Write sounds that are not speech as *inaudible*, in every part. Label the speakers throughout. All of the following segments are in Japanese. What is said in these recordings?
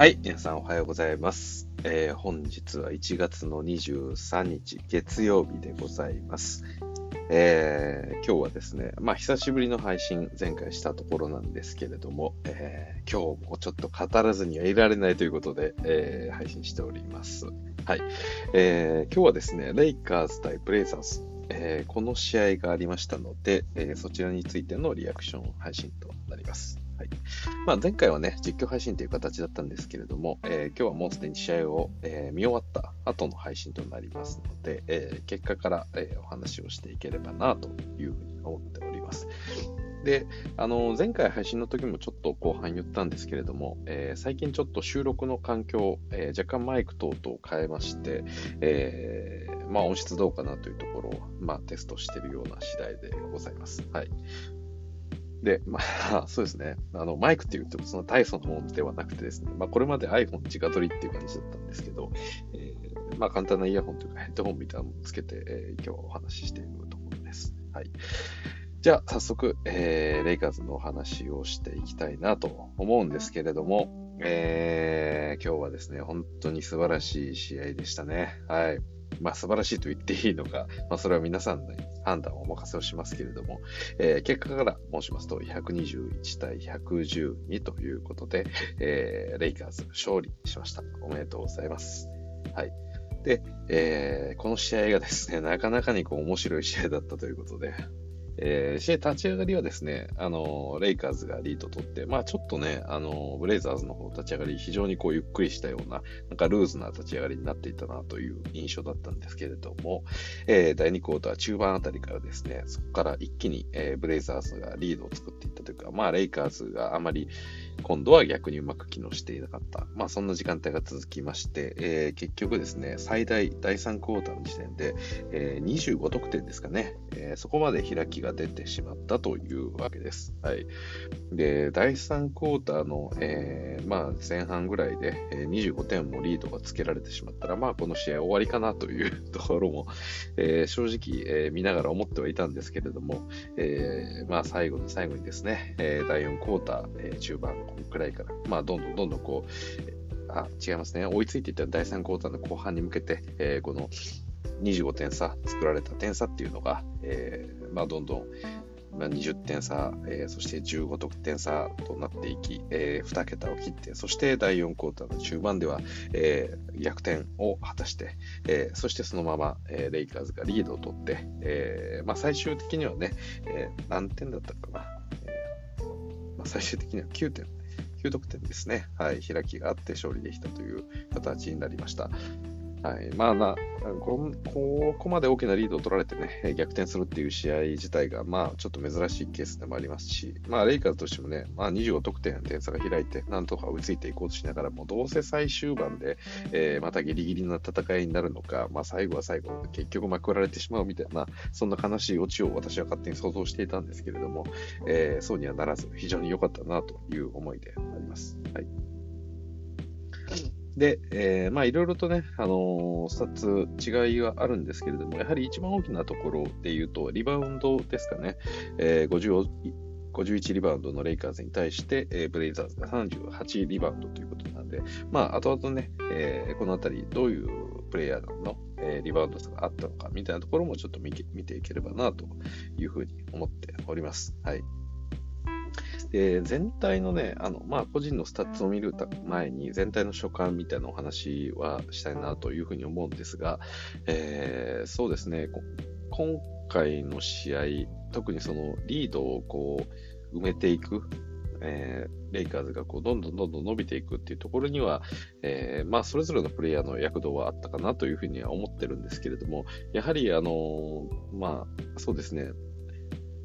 Speaker 1: はい、皆さんおはようございます。えー本日は1月の23日、月曜日でございます。えー今日はですね、まあ久しぶりの配信、前回したところなんですけれども、えー今日もちょっと語らずにはいられないということで、えー配信しております。はい、えー今日はですね、レイカーズ対ブレイザーズ、えーこの試合がありましたので、えーそちらについてのリアクション配信となります。はいまあ、前回はね、実況配信という形だったんですけれども、えー今日はもうすでに試合を、えー見終わった後の配信となりますので、えー結果から、えお話をしていければなというふうに思っております。で、あの、前回配信の時もちょっと後半言ったんですけれども、えー最近ちょっと収録の環境、えー若干マイク等々を変えまして、えーまあ音質どうかなというところを、まあテストしているような次第でございます。はい。で、まあ、*laughs* そうですね。あの、マイクって言っても、その大層なものではなくてですね、まあ、これまで iPhone 直撮りっていう感じだったんですけど、えーまあ、簡単なイヤホンというかヘッドホンみたいなのをつけて、えー今日はお話ししているところです。はい。じゃあ、早速、えーレイカーズのお話をしていきたいなと思うんですけれども、えー今日はですね、本当に素晴らしい試合でしたね。はい。まあ、素晴らしいと言っていいのか、まあ、それは皆さんの判断をお任せをしますけれども、えー結果から申しますと、121対112ということで、えーレイカーズ勝利しました。おめでとうございます。はい。で、えーこの試合がですね、なかなかにこう面白い試合だったということで、えー試合立ち上がりはですね、あのレイカーズがリード取って、まあちょっとね、あのブレイザーズの方立ち上がり、非常にこうゆっくりしたような、なんかルーズな立ち上がりになっていたなという印象だったんですけれども、えー第2クォーター中盤あたりからですね、そこから一気に、えーブレイザーズがリードを作っていったというか、まあレイカーズがあまり今度は逆にうまく機能していなかった。まあそんな時間帯が続きまして、えー結局ですね、最大第3クォーターの時点で、えー25得点ですかね、えーそこまで開きが出てしまったというわけです。はい。で、第3クォーターの、えーまあ前半ぐらいで、え25点もリードがつけられてしまったら、まあこの試合終わりかなという *laughs* ところも、えー正直、えー見ながら思ってはいたんですけれども、えーまあ最後の最後にですね、え第4クォーター、えー中盤くらいから、まあどんどんどんどんこう、あ、違いますね。追いついていった第3クォーターの後半に向けて、えーこの25点差、作られた点差っていうのが、えーまあどんどん、まあ、20点差、えーそして15得点差となっていき、え2桁を切って、そして第4クォーターの中盤では、えー逆転を果たして、えーそしてそのまま、えーレイカーズがリードを取って、えーまあ、最終的にはね、えー何点だったかな、えーまあ、最終的には9点、9得点ですね、はい、開きがあって勝利できたという形になりました。はい、まあなこ、ここまで大きなリードを取られてね、逆転するっていう試合自体が、まあ、ちょっと珍しいケースでもありますし、まあ、レイカーズとしてもね、まあ、25得点点差が開いて、なんとか追いついていこうとしながらも、どうせ最終盤で、えーまたギリギリな戦いになるのか、まあ、最後は最後、結局まくられてしまうみたいな、そんな悲しいオチを私は勝手に想像していたんですけれども、えーそうにはならず、非常に良かったなという思いであります。はい。で、えーまあいろいろとね、あのースタッツ違いはあるんですけれども、やはり一番大きなところで言うと、リバウンドですかね、えー50 51リバウンドのレイカーズに対して、えーブレイザーズが38リバウンドということなんで、まあ、後々ね、えーこのあたりどういうプレイヤーの、えーリバウンド差があったのかみたいなところもちょっと見見ていければなというふうに思っております。はい。で、全体のね、あの、まあ、個人のスタッツを見る前に、全体の所感みたいなお話はしたいなというふうに思うんですが、えーそうですね、今回の試合、特にそのリードをこう、埋めていく、えーレイカーズがこうどんどんどんどん伸びていくっていうところには、えーまあ、それぞれのプレイヤーの躍動はあったかなというふうには思ってるんですけれども、やはり、あのまあ、そうですね、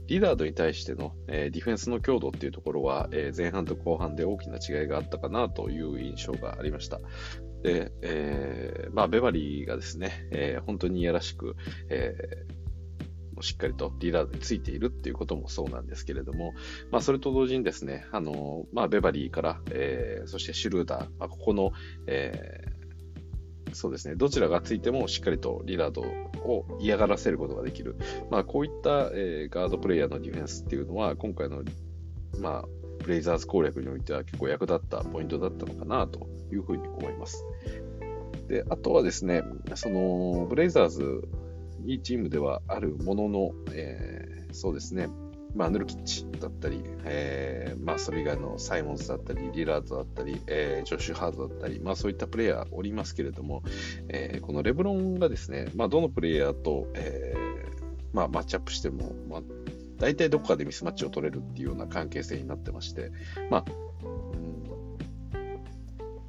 Speaker 1: リラードに対しての、えーディフェンスの強度っていうところは、えー前半と後半で大きな違いがあったかなという印象がありました。で、えーまあ、ベバリーがですね、え本当にいやらしく、えしっかりとリラードについているっていうこともそうなんですけれども、まあ、それと同時にですね、あのまあ、ベバリーから、えそしてシュルーダー、まあ、ここの、えーそうですね、どちらがついてもしっかりとリラードを嫌がらせることができる。まあ、こういった、えーガードプレイヤーのディフェンスっていうのは、今回の、まあ、ブレイザーズ攻略においては結構役立ったポイントだったのかなというふうに思います。で、あとはですね、そのブレイザーズいいチームではあるものの、えー、そうですね、まあ、ヌルキッチだったり、えー、まあ、それ以外のサイモンズだったり、リラードだったり、えー、ジョシュ・ハードだったり、まあ、そういったプレイヤーおりますけれども、えー、このレブロンがですね、まあ、どのプレイヤーと、えまあ、マッチアップしても、まあ、大体どこかでミスマッチを取れるっていうような関係性になってまして、まあ、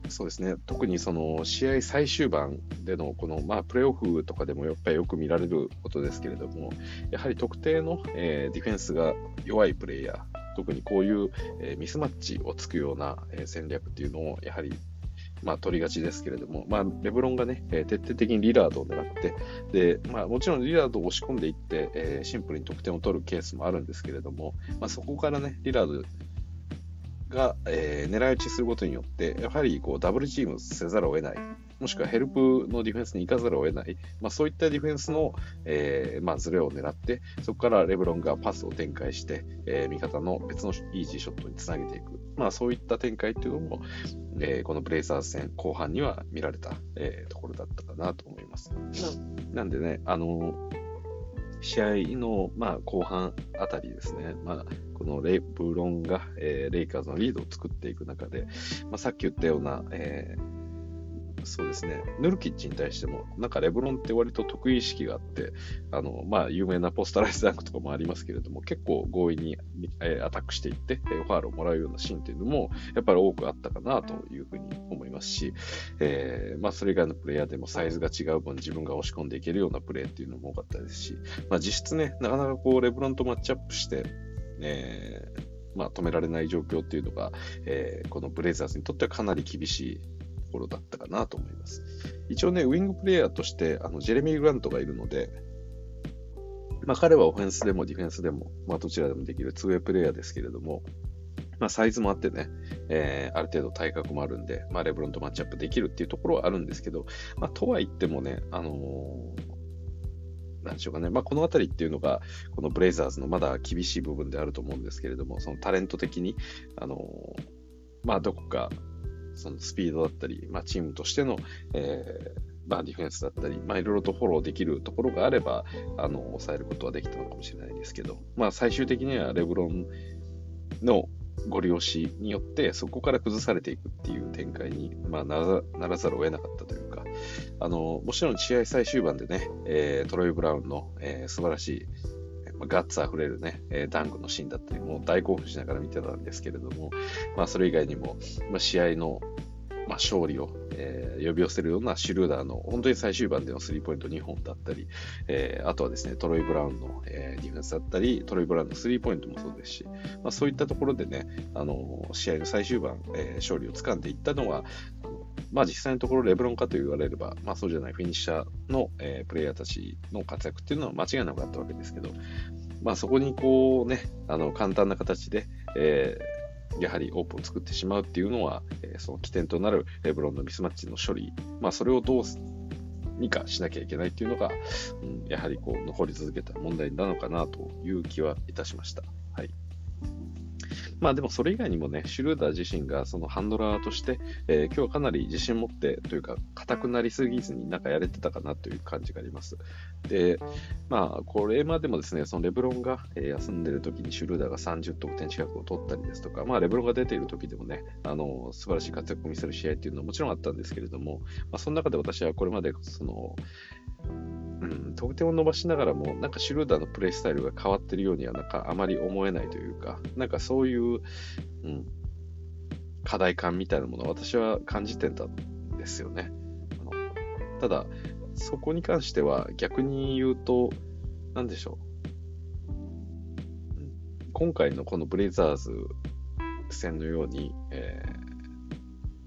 Speaker 1: そうですね、特にその試合最終盤でのこの、まあ、プレーオフとかでもやっぱりよく見られることですけれども、やはり特定の、えー、ディフェンスが弱いプレイヤー、特にこういう、えー、ミスマッチをつくような、えー、戦略っていうのをやはりまあ、取りがちですけれども、まあ、レブロンがね、えー、徹底的にリラードを狙って、で、まあ、もちろんリラードを押し込んでいって、えー、シンプルに得点を取るケースもあるんですけれども、まあ、そこからね、リラードが、えー、狙い撃ちすることによって、やはりこうダブルチームせざるを得ない、もしくはヘルプのディフェンスに行かざるを得ない、まあ、そういったディフェンスの、えーまあ、ズレを狙って、そこからレブロンがパスを展開して、えー、味方の別のイージーショットにつなげていく、まあ、そういった展開というのも、えー、このブレイザーズ戦後半には見られた、えー、ところだったかなと思います。なんでね、あの試合の、まあ、後半あたりですね、まあ、このレイブロンが、えー、レイカーズのリードを作っていく中で、まあ、さっき言ったような、えーそうですね、ヌルキッチに対しても、なんかレブロンって割と得意意識があって、あの、まあ、有名なポストライスダンクとかもありますけれども、結構強引に、えアタックしていって、ファールをもらうようなシーンっていうのも、やっぱり多くあったかなというふうに思いますし、えー、まあ、それ以外のプレイヤーでもサイズが違う分、自分が押し込んでいけるようなプレーっていうのも多かったですし、まあ、実質ね、なかなかこう、レブロンとマッチアップして、えーまあ、止められない状況っていうのが、えー、このブレイザーズにとってはかなり厳しいころだったかなと思います。一応ね、ウィングプレイヤーとして、あのジェレミー・グラントがいるので、まあ、彼はオフェンスでもディフェンスでも、まあ、どちらでもできるツーウェイプレイヤーですけれども、まあ、サイズもあってね、えー、ある程度体格もあるんで、まあ、レブロンとマッチアップできるっていうところはあるんですけど、まあ、とは言ってもね、あのー、なんでしょうかね、まあ、このあたりっていうのが、このブレイザーズのまだ厳しい部分であると思うんですけれども、そのタレント的に、あのー、まあ、どこかそのスピードだったり、まあ、チームとしての、えーまあ、ディフェンスだったり、まあ、いろいろとフォローできるところがあれば、あの、抑えることはできたのかもしれないですけど、まあ、最終的にはレブロンのご利用しによって、そこから崩されていくっていう展開に、まあ、ならざるを得なかったというか、あの、もちろん試合最終盤でね、えー、トロイ・ブラウンの、えー、素晴らしいガッツあふれるね、えー、ダンクのシーンだったり、もう大興奮しながら見てたんですけれども、まあ、それ以外にも、まあ、試合の、まあ、勝利を、えー、呼び寄せるようなシュルーダーの本当に最終盤でのスリーポイント2本だったり、えー、あとはですね、トロイ・ブラウンの、えー、ディフェンスだったり、トロイ・ブラウンのスリーポイントもそうですし、まあ、そういったところでね、あの試合の最終盤、えー、勝利をつかんでいったのは、まあ実際のところレブロンかと言われれば、まあそうじゃないフィニッシャーの、えー、プレイヤーたちの活躍っていうのは間違いなくあったわけですけど、まあそこにこうね、あの簡単な形で、えー、やはりオープンを作ってしまうっていうのは、えー、その起点となるレブロンのミスマッチの処理、まあそれをどうにかしなきゃいけないっていうのが、うん、やはりこう残り続けた問題なのかなという気はいたしました。はい。まあでもそれ以外にもね、シュルーダー自身がそのハンドラーとして、えー、今日はかなり自信持ってというか、硬くなりすぎずになんかやれてたかなという感じがあります。で、まあこれまでもですね、そのレブロンが、休んでる時にシュルーダーが30得点近くを取ったりですとか、まあレブロンが出ている時でもね、あの、素晴らしい活躍を見せる試合っていうのはもちろんあったんですけれども、まあその中で私はこれまでその、うん、得点を伸ばしながらも、なんかシュルーダーのプレイスタイルが変わってるようには、なんかあまり思えないというか、なんかそういう、うん、課題感みたいなものを私は感じてたんですよね。ただ、そこに関しては逆に言うと、なんでしょう。今回のこのブレイザーズ戦のように、え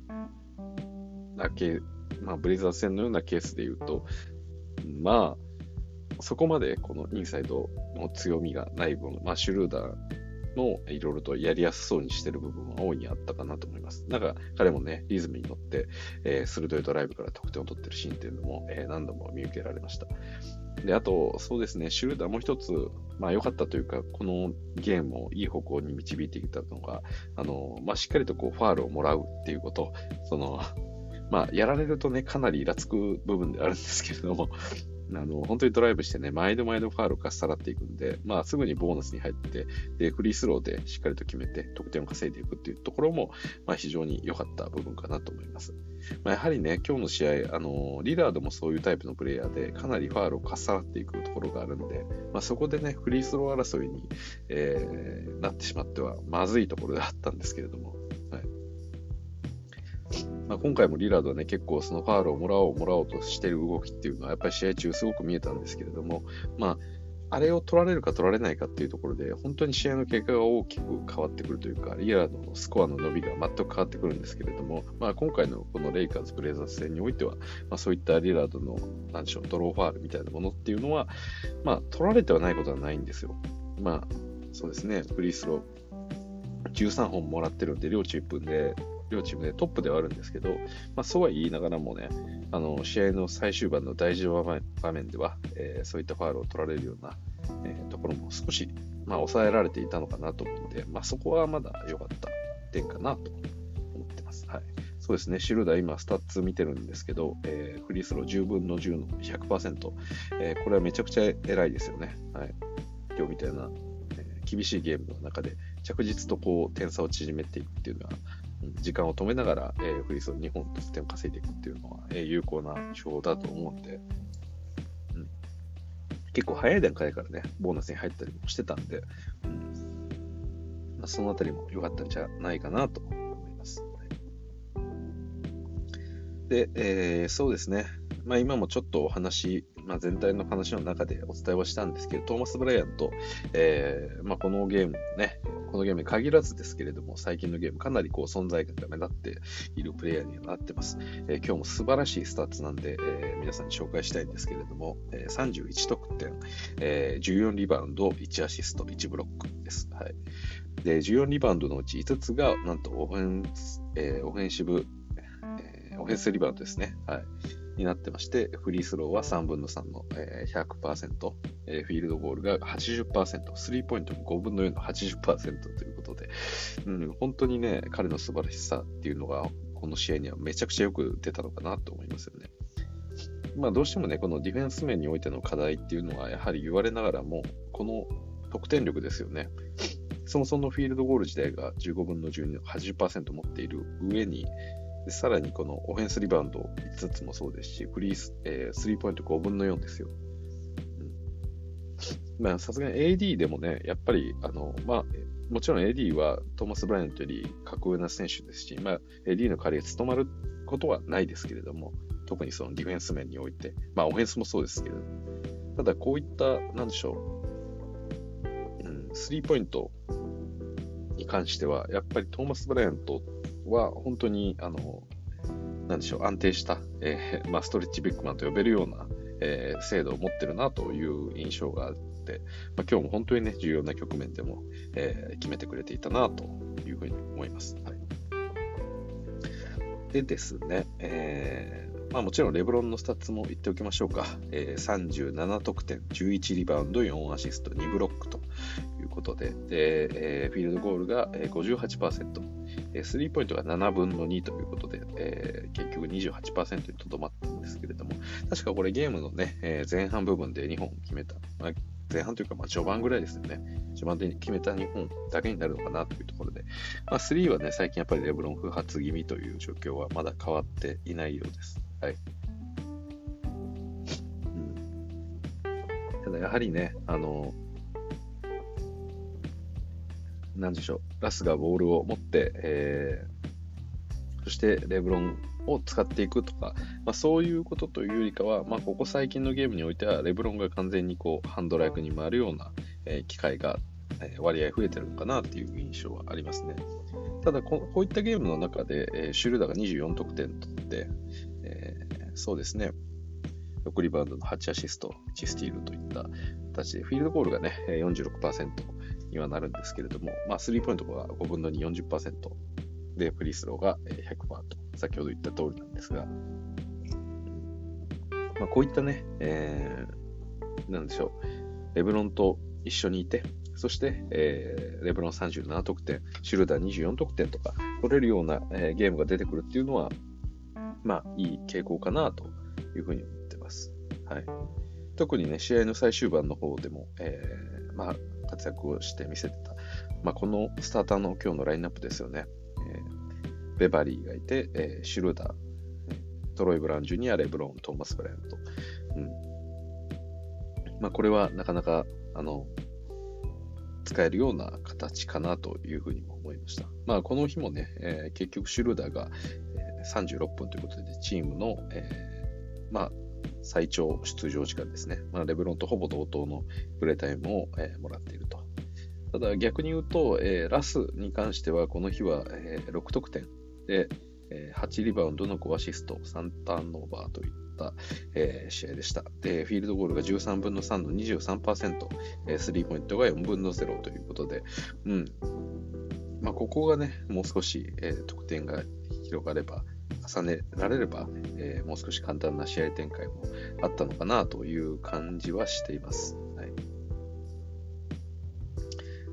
Speaker 1: ー、だけ、まあ、ブレイザーズ戦のようなケースで言うと、まあ、そこまでこのインサイドの強みがない分、まあ、シュルーダーのいろいろとやりやすそうにしてる部分は大いにあったかなと思います。なんか彼もね、リズムに乗って、えー、鋭いドライブから得点を取ってるシーンっていうのも、えー、何度も見受けられました。で、あと、そうですね、シュルーダーもう一つ、まあ良かったというか、このゲームをいい方向に導いてきたのが、あの、まあしっかりとこうファールをもらうっていうこと、その、まあやられるとね、かなりイラつく部分であるんですけれども、あの、本当にドライブしてね、毎度毎度ファールをかっさらっていくんで、まあ、すぐにボーナスに入って、で、フリースローでしっかりと決めて、得点を稼いでいくっていうところも、まあ、非常に良かった部分かなと思います。まあ、やはりね、今日の試合、あの、リラードもそういうタイプのプレイヤーで、かなりファールをかっさらっていくところがあるんで、まあ、そこでね、フリースロー争いに、えー、なってしまっては、まずいところであったんですけれども、まあ、今回もリラードはね、結構そのファールをもらおうもらおうとしてる動きっていうのは、やっぱり試合中すごく見えたんですけれども、まあ、あれを取られるか取られないかっていうところで、本当に試合の結果が大きく変わってくるというか、リラードのスコアの伸びが全く変わってくるんですけれども、まあ、今回のこのレイカーズ・ブレイザーズ戦においては、まあ、そういったリラードの、なんでしょう、ドローファールみたいなものっていうのは、まあ、取られてはないことはないんですよ。まあ、そうですね、フリースロー13本もらってるんで、両チームで両チームでトップではあるんですけど、まあ、そうは言いながらもね、あの試合の最終盤の大事な場面では、えー、そういったファールを取られるような、えー、ところも少し、まあ、抑えられていたのかなと思うので、まあ、そこはまだ良かった点かなと思ってます。はいそうですね、シュルーダー今、スタッツ見てるんですけど、えー、フリースロー10分の10の100%、えー、これはめちゃくちゃ偉いですよね。はい、今日みたいな、えー、厳しいゲームの中で着実とこう点差を縮めていくっていうのは、時間を止めながら、えー、フリースを2本と点を稼いでいくっていうのは、えー、有効な手法だと思うんで、うん、結構早い段階からね、ボーナスに入ったりもしてたんで、うん。まあ、そのあたりも良かったんじゃないかなと思います。で、えー、そうですね、まあ、今もちょっとお話、まあ、全体の話の中でお伝えはしたんですけど、トーマス・ブライアント、えーまあ、このゲームね、このゲームに限らずですけれども、最近のゲームかなりこう存在感が目立っているプレイヤーにはなってます。えー、今日も素晴らしいスタッツなんで、えー、皆さんに紹介したいんですけれども、えー、31得点、えー、14リバウンド、1アシスト、1ブロックです。はい。で、14リバウンドのうち5つが、なんとオフェンス、えー、オフェンシブ、えー、オフェンスリバウンドですね。はい。になってまして、フリースローは3分の3の、えー、100%、え、フィールドゴールが80%、スリーポイントも5分の4の80%ということで、うん、本当にね、彼の素晴らしさっていうのが、この試合にはめちゃくちゃよく出たのかなと思いますよね。まあ、どうしてもね、このディフェンス面においての課題っていうのは、やはり言われながらも、この得点力ですよね。そもそもフィールドゴール自体が15分の12の80%持っている上に、でさらにこのオフェンスリバウンド5つもそうですし、フリース、えー、スリーポイント5分の4ですよ。うん、まあ、さすがに AD でもね、やっぱり、あの、まあ、もちろん AD はトーマス・ブライアントより格上な選手ですし、まあ、AD の代わりに務まることはないですけれども、特にそのディフェンス面において、まあ、オフェンスもそうですけど、ただこういった、なんでしょう、うん、スリーポイントに関しては、やっぱりトーマス・ブライアントは本当に、あの、なんでしょう、安定した、えー、*laughs* まあ、ストレッチビッグマンと呼べるような、えー、精度を持ってるなという印象があって、まあ、今日も本当にね、重要な局面でも、えー、決めてくれていたなというふうに思います。はい、でですね、えー、まあ、もちろんレブロンのスタッツも言っておきましょうか。えー、37得点、11リバウンド、4アシスト、2ブロックということで、でえー、フィールドゴールが58%、え、スリーポイントが7分の2ということで、えー、結局28%にとどまったんですけれども、確かこれゲームのね、えー、前半部分で2本決めた、まあ、前半というか、まあ、序盤ぐらいですよね。序盤で決めた2本だけになるのかなというところで、まあ、3はね、最近やっぱりレブロン不発気味という状況はまだ変わっていないようです。はい。うん、ただやはりね、あの、なんでしょう、ラスがボールを持って、えー、そしてレブロンを使っていくとか、まあ、そういうことというよりかは、まあ、ここ最近のゲームにおいては、レブロンが完全にこうハンドライクに回るような、えー、機会が、えー、割合増えてるのかなっていう印象はありますね。ただこ、こういったゲームの中で、えー、シュルダーが24得点取って、えー、そうですね、6リバウンドの8アシスト、1スティールといった形で、フィールドゴールがね、46%、にはなるんですけれども、まあ、スリーポイントが5分の2、40%で、フリースローが100%と、先ほど言った通りなんですが、まあ、こういったね、えなんでしょう、レブロンと一緒にいて、そして、えー、レブロン37得点、シュルダー24得点とか取れるような、えー、ゲームが出てくるっていうのは、まあ、いい傾向かなというふうに思ってます。はい。特にね、試合の最終盤の方でも、えー、まあ、活躍をして見せてた。まあ、このスターターの今日のラインナップですよね。えー、ベバリーがいて、えー、シュルーダー、トロイ・ブラウン・ジュニア、レブロン、トーマス・ブライント。うん。まあ、これはなかなか、あの、使えるような形かなというふうにも思いました。まあ、この日もね、えー、結局シュルーダーが、えー、36分ということで、チームの、えー、まあ、最長出場時間ですね。まあ、レブロンとほぼ同等のプレータイムを、えー、もらっていると。ただ逆に言うと、えー、ラスに関してはこの日は、えー、6得点で、えー、8リバウンドの5アシスト、3ターンオーバーといった、えー、試合でした。で、フィールドゴールが13分の3の23%、えー、スリーポイントが4分の0ということで、うん。まあ、ここがね、もう少し、えー、得点が広がれば、重ねられれば、えー、もう少し簡単な試合展開もあったのかなという感じはしています。はい、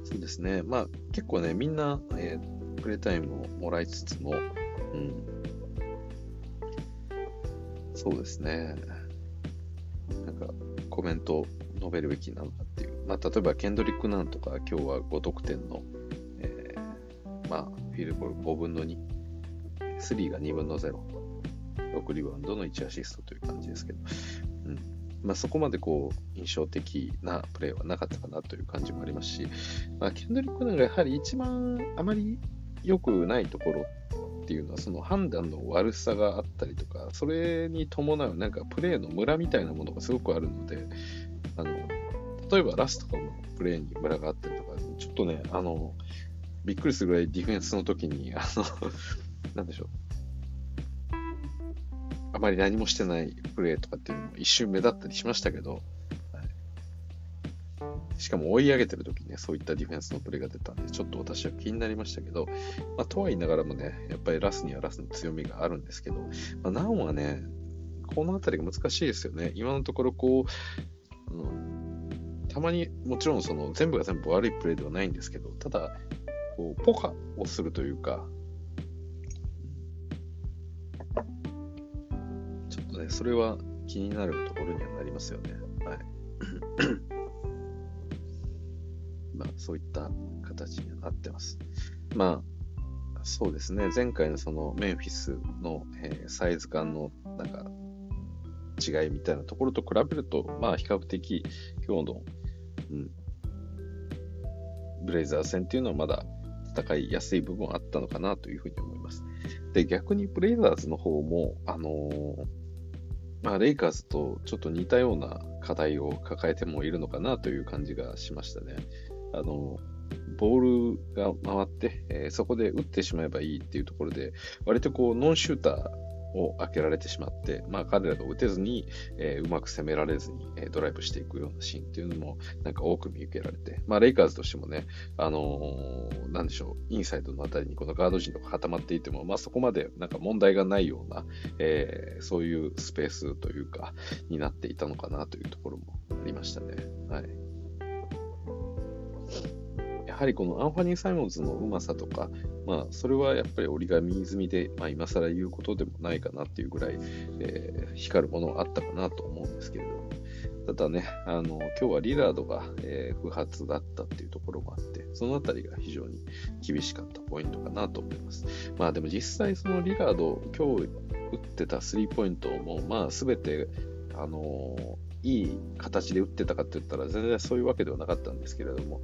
Speaker 1: そうですね。まあ結構ね、みんな、えー、プレータイムをもらいつつも、うん、そうですね。なんか、コメントを述べるべきなのかっていう。まあ、例えば、ケンドリック・ナンとか、今日は5得点の、えー、まあ、フィールドゴール5分の2、3が2分の0、6リバウンドの1アシストという感じですけど、うん。まあ、そこまでこう、印象的なプレーはなかったかなという感じもありますし、まあ、ケンドリック・ナンがやはり一番あまり良くないところっていうのはその判断の悪さがあったりとか、それに伴うなんかプレーのムラみたいなものがすごくあるので、あの、例えばラストとかのプレーにムラがあったりとか、ちょっとね、あの、びっくりするぐらいディフェンスの時に、あの、なんでしょう。あまり何もしてないプレーとかっていうのも一瞬目立ったりしましたけど、しかも追い上げてる時にね、そういったディフェンスのプレーが出たんで、ちょっと私は気になりましたけど、まあ、とは言いながらもね、やっぱりラスにはラスの強みがあるんですけど、まあ、ナオンはね、このあたりが難しいですよね。今のところこう、うん、たまにもちろんその全部が全部悪いプレーではないんですけど、ただ、こうポカをするというか、それは気になるところにはなりますよね。はい。*coughs* まあ、そういった形になってます。まあ、そうですね。前回のそのメンフィスの、えー、サイズ感のなんか違いみたいなところと比べると、まあ比較的今日の、うん、ブレイザー戦っていうのはまだ戦いやすい部分あったのかなというふうに思います。で、逆にブレイザーズの方も、あのー、まあ、レイカーズとちょっと似たような課題を抱えてもいるのかなという感じがしましたね。あの、ボールが回って、えー、そこで打ってしまえばいいっていうところで、割とこう、ノンシューターを開けられてしまって、まあ彼らが打てずに、えー、うまく攻められずに、えー、ドライブしていくようなシーンっていうのもなんか多く見受けられて、まあレイカーズとしてもね、あのー、なんでしょう、インサイドのあたりにこのガード陣とか固まっていても、まあそこまでなんか問題がないような、えー、そういうスペースというか、になっていたのかなというところもありましたね。はい。やはりこのアンファニー・サイモンズのうまさとか、まあ、それはやっぱり折り紙済みで、まあ、今更言うことでもないかなっていうぐらい、えー、光るものがあったかなと思うんですけれども、ただね、あの、今日はリラードが、えー、不発だったっていうところもあって、そのあたりが非常に厳しかったポイントかなと思います。まあでも実際そのリラード、今日打ってたスリーポイントも、まあすべて、あのー、いい形で打ってたかって言ったら全然そういうわけではなかったんですけれども、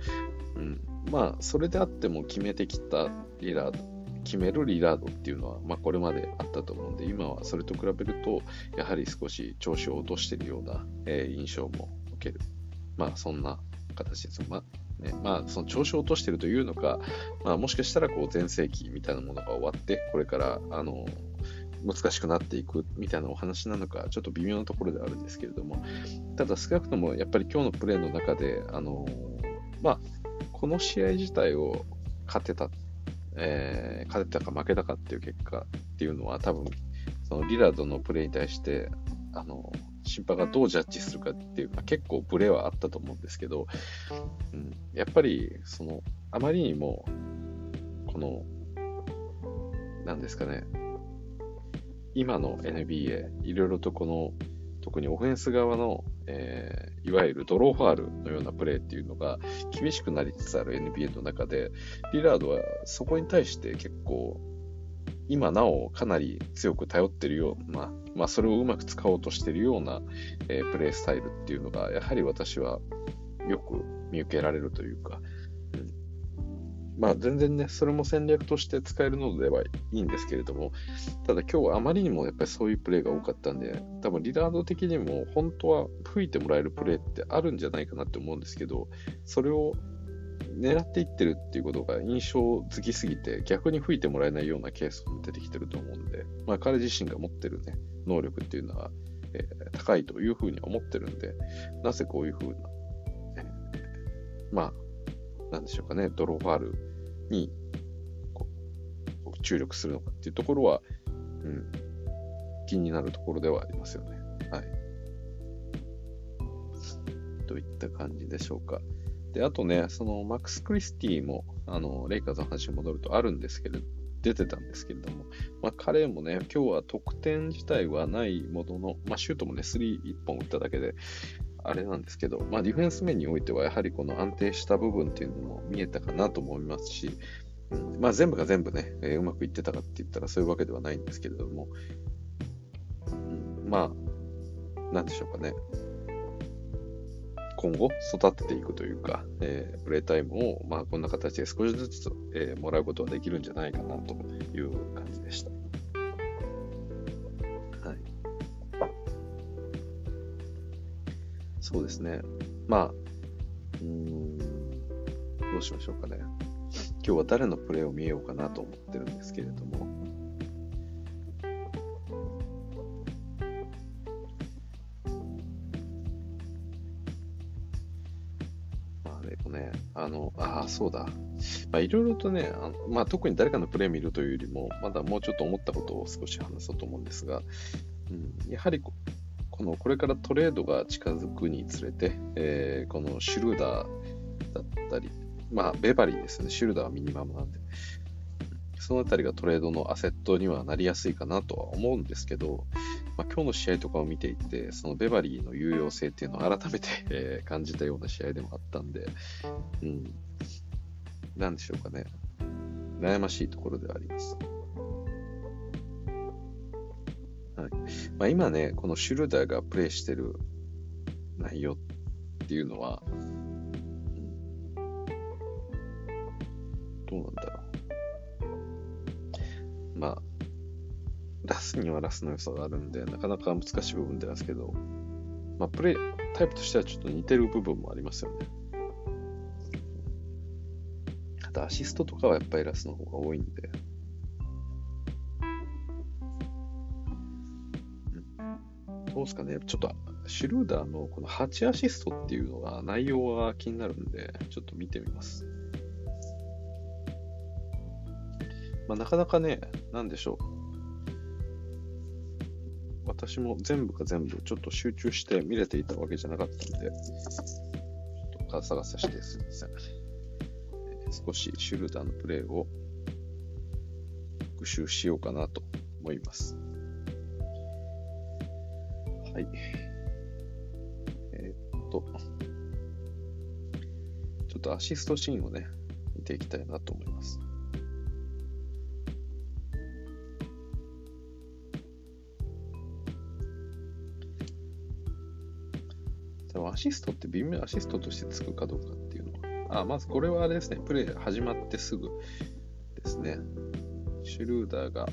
Speaker 1: うん、まあ、それであっても決めてきたリラード、決めるリラードっていうのは、まあ、これまであったと思うんで、今はそれと比べると、やはり少し調子を落としているような、えー、印象も受ける。まあ、そんな形です。まあ、ね、まあ、その調子を落としているというのか、まあ、もしかしたら、こう、全盛期みたいなものが終わって、これから、あの、難しくなっていくみたいなお話なのか、ちょっと微妙なところであるんですけれども、ただ少なくともやっぱり今日のプレーの中で、あのまあ、この試合自体を勝てた、えー、勝てたか負けたかっていう結果っていうのは多分、そのリラードのプレーに対して、あの、審判がどうジャッジするかっていう、まあ、結構ブレはあったと思うんですけど、うん、やっぱり、その、あまりにも、この、なんですかね、今の NBA、いろいろとこの、特にオフェンス側の、え、いわゆるドローファールのようなプレーっていうのが厳しくなりつつある NBA の中で、リラードはそこに対して結構、今なおかなり強く頼ってるような、まあ、それをうまく使おうとしてるような、えー、プレースタイルっていうのが、やはり私はよく見受けられるというか、まあ全然ね、それも戦略として使えるのではいいんですけれども、ただ今日はあまりにもやっぱりそういうプレーが多かったんで、多分リラード的にも本当は吹いてもらえるプレーってあるんじゃないかなって思うんですけど、それを狙っていってるっていうことが印象づきすぎて、逆に吹いてもらえないようなケースも出てきてると思うんで、まあ彼自身が持ってるね、能力っていうのは、えー、高いというふうに思ってるんで、なぜこういうふうな、え、まあ、なんでしょうかね、ドローファールに注力するのかっていうところは、うん、気になるところではありますよね。はい。といった感じでしょうか。で、あとね、そのマックス・クリスティも、あの、レイカーズの話に戻るとあるんですけれど、出てたんですけれども、まあ、彼もね、今日は得点自体はないものの、まあ、シュートもね、スリー1本打っただけで、あれなんですけど、まあ、ディフェンス面においては、やはりこの安定した部分っていうのも見えたかなと思いますし、うん、まあ、全部が全部ね、えー、うまくいってたかって言ったらそういうわけではないんですけれども、うん、まあ、なんでしょうかね。今後育てていくというか、えー、プレイタイムを、まあ、こんな形で少しずつ、えー、もらうことができるんじゃないかなという感じでした。そうですね。まあ、うん、どうしましょうかね。今日は誰のプレーを見ようかなと思ってるんですけれども。まあ、でもね、あの、ああ、そうだ。まあ、いろいろとね、あのまあ、特に誰かのプレーを見るというよりも、まだもうちょっと思ったことを少し話そうと思うんですが、うん、やはりこのこれからトレードが近づくにつれて、えー、このシュルダーだったり、まあ、ベバリーですね。シュルダーはミニマムなんで、そのあたりがトレードのアセットにはなりやすいかなとは思うんですけど、まあ、今日の試合とかを見ていて、そのベバリーの有用性っていうのを改めて、えー、感じたような試合でもあったんで、うん、なんでしょうかね。悩ましいところではあります。はいまあ、今ね、このシュルダーがプレイしてる内容っていうのは、うん、どうなんだろう。まあ、ラスにはラスの良さがあるんで、なかなか難しい部分なんですけど、まあ、プレイ、タイプとしてはちょっと似てる部分もありますよね。あと、アシストとかはやっぱりラスの方が多いんで、どうすかね、ちょっとシュルーダーのこの8アシストっていうのが内容が気になるんで、ちょっと見てみます。まあ、なかなかね、なんでしょう。私も全部が全部ちょっと集中して見れていたわけじゃなかったんで、ちょっとガサガサしてすみません。少しシュルーダーのプレーを復習しようかなと思います。はい。えー、っと、ちょっとアシストシーンをね、見ていきたいなと思います。アシストって微妙アシストとしてつくかどうかっていうのは、あ、まずこれはあれですね、プレイ始まってすぐですね、シュルーダーが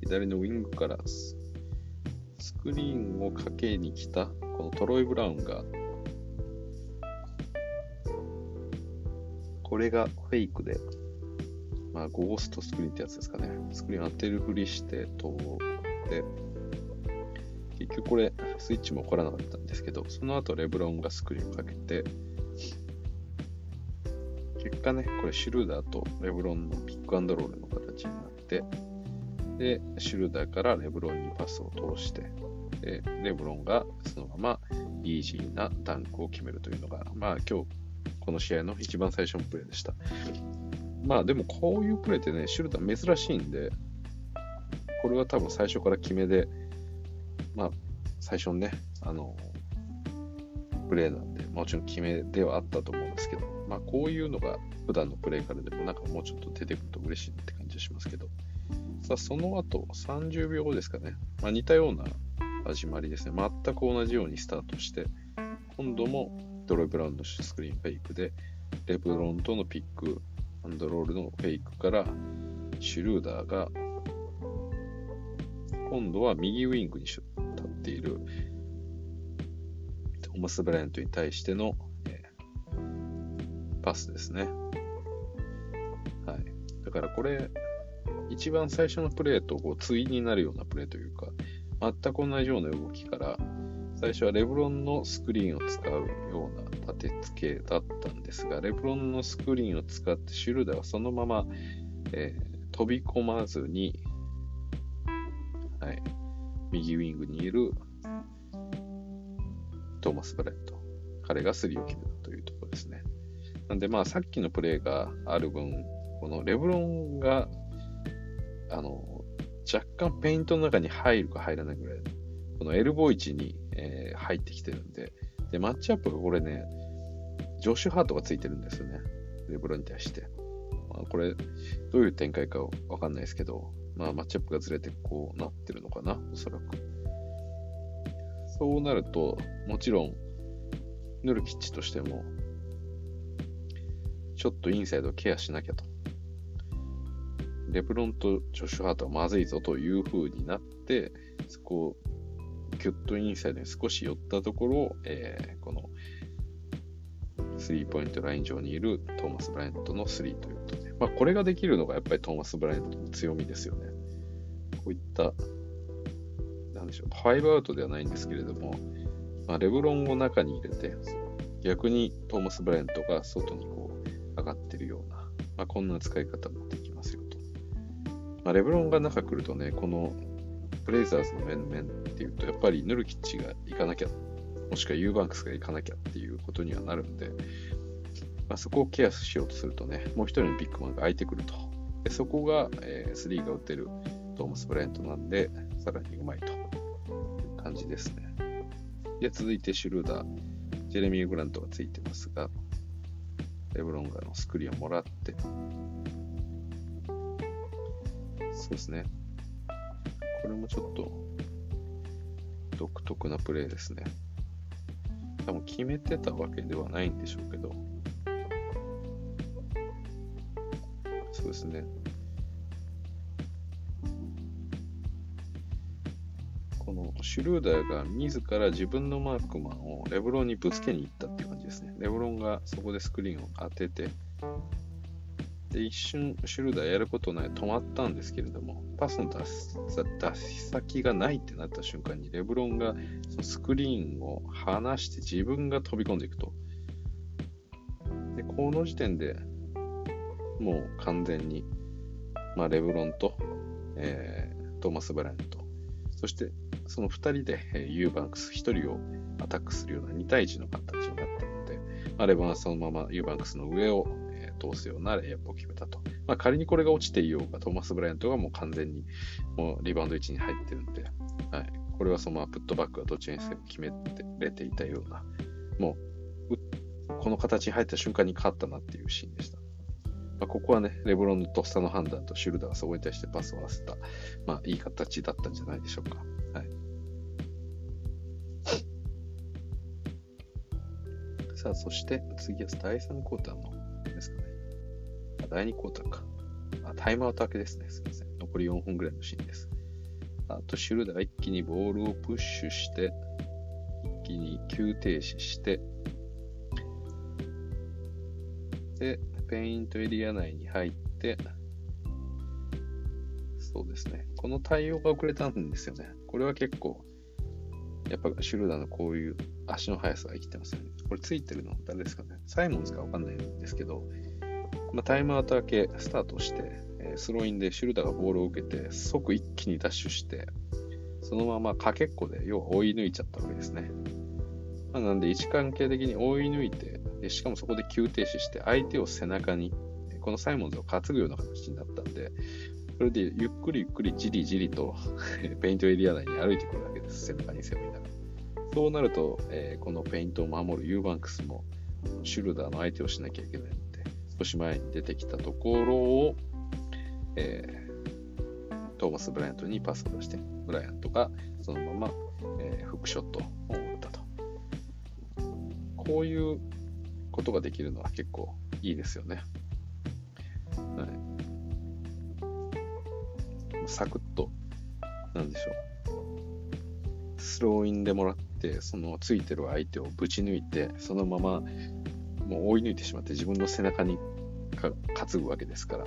Speaker 1: 左のウィングからスクリーンをかけに来たこのトロイ・ブラウンがこれがフェイクで、まあ、ゴーストスクリーンってやつですかね。スクリーン当てるふりして通って、結局これ、スイッチも起こらなかったんですけど、その後レブロンがスクリーンをかけて、結果ね、これシュルーダーとレブロンのピックアンドロールの形になって、で、シュルダーからレブロンにパスを通して、え、レブロンがそのままイージーなダンクを決めるというのが、まあ今日この試合の一番最初のプレーでした。まあでもこういうプレーってね、シュルター珍しいんで、これは多分最初から決めで、まあ最初にね、あの、プレーなんで、もちろん決めではあったと思うんですけど、まあこういうのが普段のプレーからでもなんかもうちょっと出てくると嬉しいって感じがしますけど、さあその後30秒後ですかね、まあ、似たような始まりですね、全く同じようにスタートして、今度もドロイ・ブラウンのスクリーンフェイクで、レブロンとのピック、アンドロールのフェイクから、シュルーダーが、今度は右ウィングに立っているトーマス・ブライアントに対しての、えー、パスですね。はい。だからこれ、一番最初のプレーとこう対になるようなプレーというか、全く同じような動きから、最初はレブロンのスクリーンを使うような立て付けだったんですが、レブロンのスクリーンを使ってシュルダーはそのまま、えー、飛び込まずに、はい、右ウィングにいるトーマス・ブライアント。彼がスリーを決めたというところですね。なんでまあさっきのプレーがある分、このレブロンが、あの、若干ペイントの中に入るか入らないぐらい、このエルボー位置に、えー、入ってきてるんで、で、マッチアップがこれね、ジョシュ・ハートがついてるんですよね。レブロンに対して。まあ、これ、どういう展開かわかんないですけど、まあ、マッチアップがずれてこうなってるのかな、おそらく。そうなると、もちろん、ヌルキッチとしても、ちょっとインサイドをケアしなきゃと。レブロンとジョシュ・ハートはまずいぞという風になって、そこをキュッとインサイドに少し寄ったところを、えー、このスリーポイントライン上にいるトーマス・ブライントのスリーということで、まあ、これができるのがやっぱりトーマス・ブライントの強みですよね。こういった、なんでしょう、ファイブアウトではないんですけれども、まあ、レブロンを中に入れて、逆にトーマス・ブライントが外にこう上がってるような、まあ、こんな使い方も。まあ、レブロンが中来るとね、このブレイザーズの面々っていうと、やっぱりヌルキッチが行かなきゃ、もしくはユーバンクスが行かなきゃっていうことにはなるんで、まあ、そこをケアしようとするとね、もう一人のビッグマンが空いてくると。でそこが、えー、スリーが打てるトーマス・ブライアントなんで、さらにうまいという感じですね。で、続いてシュルーダー、ジェレミー・グラントがついてますが、レブロンがのスクリーンをもらって、そうですね。これもちょっと独特なプレーですね。多分決めてたわけではないんでしょうけど、そうですね。このシュルーダーが自ら自分のマークマンをレブロンにぶつけに行ったっていう感じですね。レブロンがそこでスクリーンを当てて、で一瞬シュルダーやることない止まったんですけれども、パスの出し先がないってなった瞬間に、レブロンがそのスクリーンを離して自分が飛び込んでいくと。で、この時点でもう完全に、まあ、レブロンと、えー、トーマス・ブライアント、そしてその2人で、えー、ユーバンクス1人をアタックするような2対1の形になったので、まあ、レブロンはそのままユーバンクスの上を通すようなレイアップを決めたと。まあ、仮にこれが落ちていようが、トーマス・ブライアントがもう完全にもうリバウンド位置に入ってるんで、はい、これはそのプットバックがどっちにせよ決めてれていたような、もう、この形に入った瞬間に勝ったなっていうシーンでした。まあ、ここはね、レブロンのとっさの判断とシュルダーがそこに対してパスを合わせた、まあ、いい形だったんじゃないでしょうか。はい。さあ、そして次は第3クォーターの。第2クォーターか。あ、タイムアウト明けですね。すみません。残り4分ぐらいのシーンです。あと、シュルダー一気にボールをプッシュして、一気に急停止して、で、ペイントエリア内に入って、そうですね。この対応が遅れたんですよね。これは結構、やっぱシュルダーのこういう足の速さが生きてますよね。これついてるの誰ですかねサイモンズかわかんないんですけど、まあ、タイムアウト明けスタートして、えー、スローインでシュルダーがボールを受けて、即一気にダッシュして、そのままかけっこで、要は追い抜いちゃったわけですね。まあ、なんで、位置関係的に追い抜いてで、しかもそこで急停止して、相手を背中に、このサイモンズを担ぐような形になったんで、それでゆっくりゆっくりじりじりと *laughs* ペイントエリア内に歩いてくるわけです。背中に背負いながら。そうなると、えー、このペイントを守るユーバンクスもシュルーダーの相手をしなきゃいけない、少し前に出てきたところを、えー、トーマス・ブライアントにパスを出して、ブライアントがそのまま、えー、フックショットを打ったと。こういうことができるのは結構いいですよね。はい、サクッと、なんでしょう。スローインでもらって、そのついてる相手をぶち抜いて、そのままもう追い抜いてしまって自分の背中に担ぐわけですから。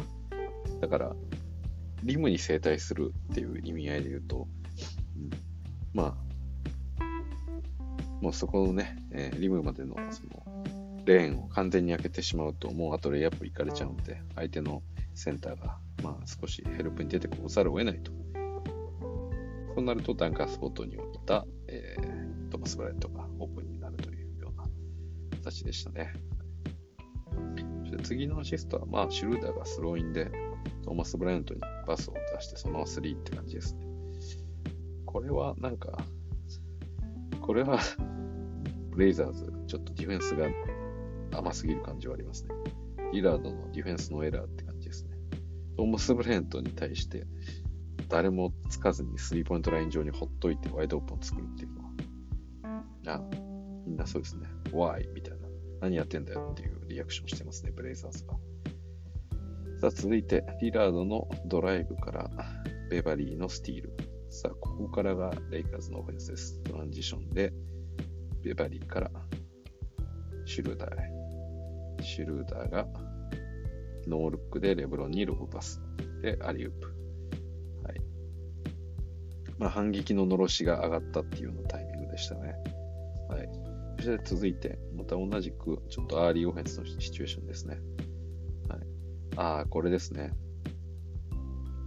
Speaker 1: だから、リムに整体するっていう意味合いで言うと、うん、まあ、もうそこのね、えー、リムまでのそのレーンを完全に開けてしまうと、もうあとレイアップ行かれちゃうんで、相手のセンターが、まあ、少しヘルプに出てこざるを得ないと。そうなると、ダンカースポットに置いた、えー、トーマス・ブライアントがオープンになるというような形でしたね。そして次のアシストは、まあ、シュルーダーがスローインで、トーマス・ブライアントにパスを出して、そのまま3って感じですね。これはなんか、これはブレイザーズ、ちょっとディフェンスが甘すぎる感じはありますね。リラードのディフェンスのエラーって感じですね。トーマス・ブライアントに対して、誰もつかずにスリーポイントライン上にほっといてワイドオープンを作るっていうのは、あみんなそうですね。Why? みたいな。何やってんだよっていうリアクションしてますね、ブレイザーズが。さあ、続いて、リラードのドライブからベバリーのスティール。さあ、ここからがレイカーズのオフェンスです。トランジションで、ベバリーからシュルーダーへ。シュルーダーがノールックでレブロンにロブパス。で、アリウープ。はい。まあ、反撃ののろしが上がったっていうようなタイミングでしたね。はい。そして続いて、また同じく、ちょっとアーリーオフェンスのシチュエーションですね。はい。ああ、これですね。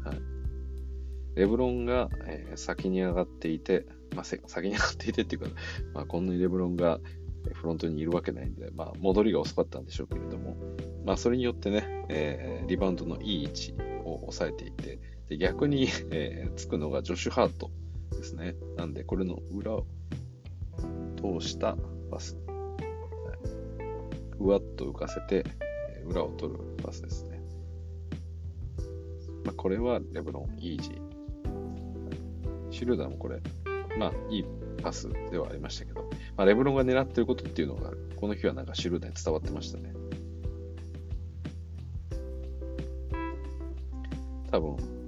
Speaker 1: はい。レブロンが、えー、先に上がっていて、まあ、先に上がっていてっていうか、まあ、こんなにレブロンがフロントにいるわけないんで、まあ、戻りが遅かったんでしょうけれども、まあ、それによってね、えー、リバウンドのいい位置を抑えていて、で逆に、えー、つくのがジョシュ・ハートですね。なんで、これの裏を通したパス。はい、ふわっと浮かせて、え、裏を取るパスですね。まあ、これはレブロン、イージー。シルダーもこれ、まあ、いいパスではありましたけど、まあ、レブロンが狙ってることっていうのが、この日はなんかシュルーダーに伝わってましたね。多分、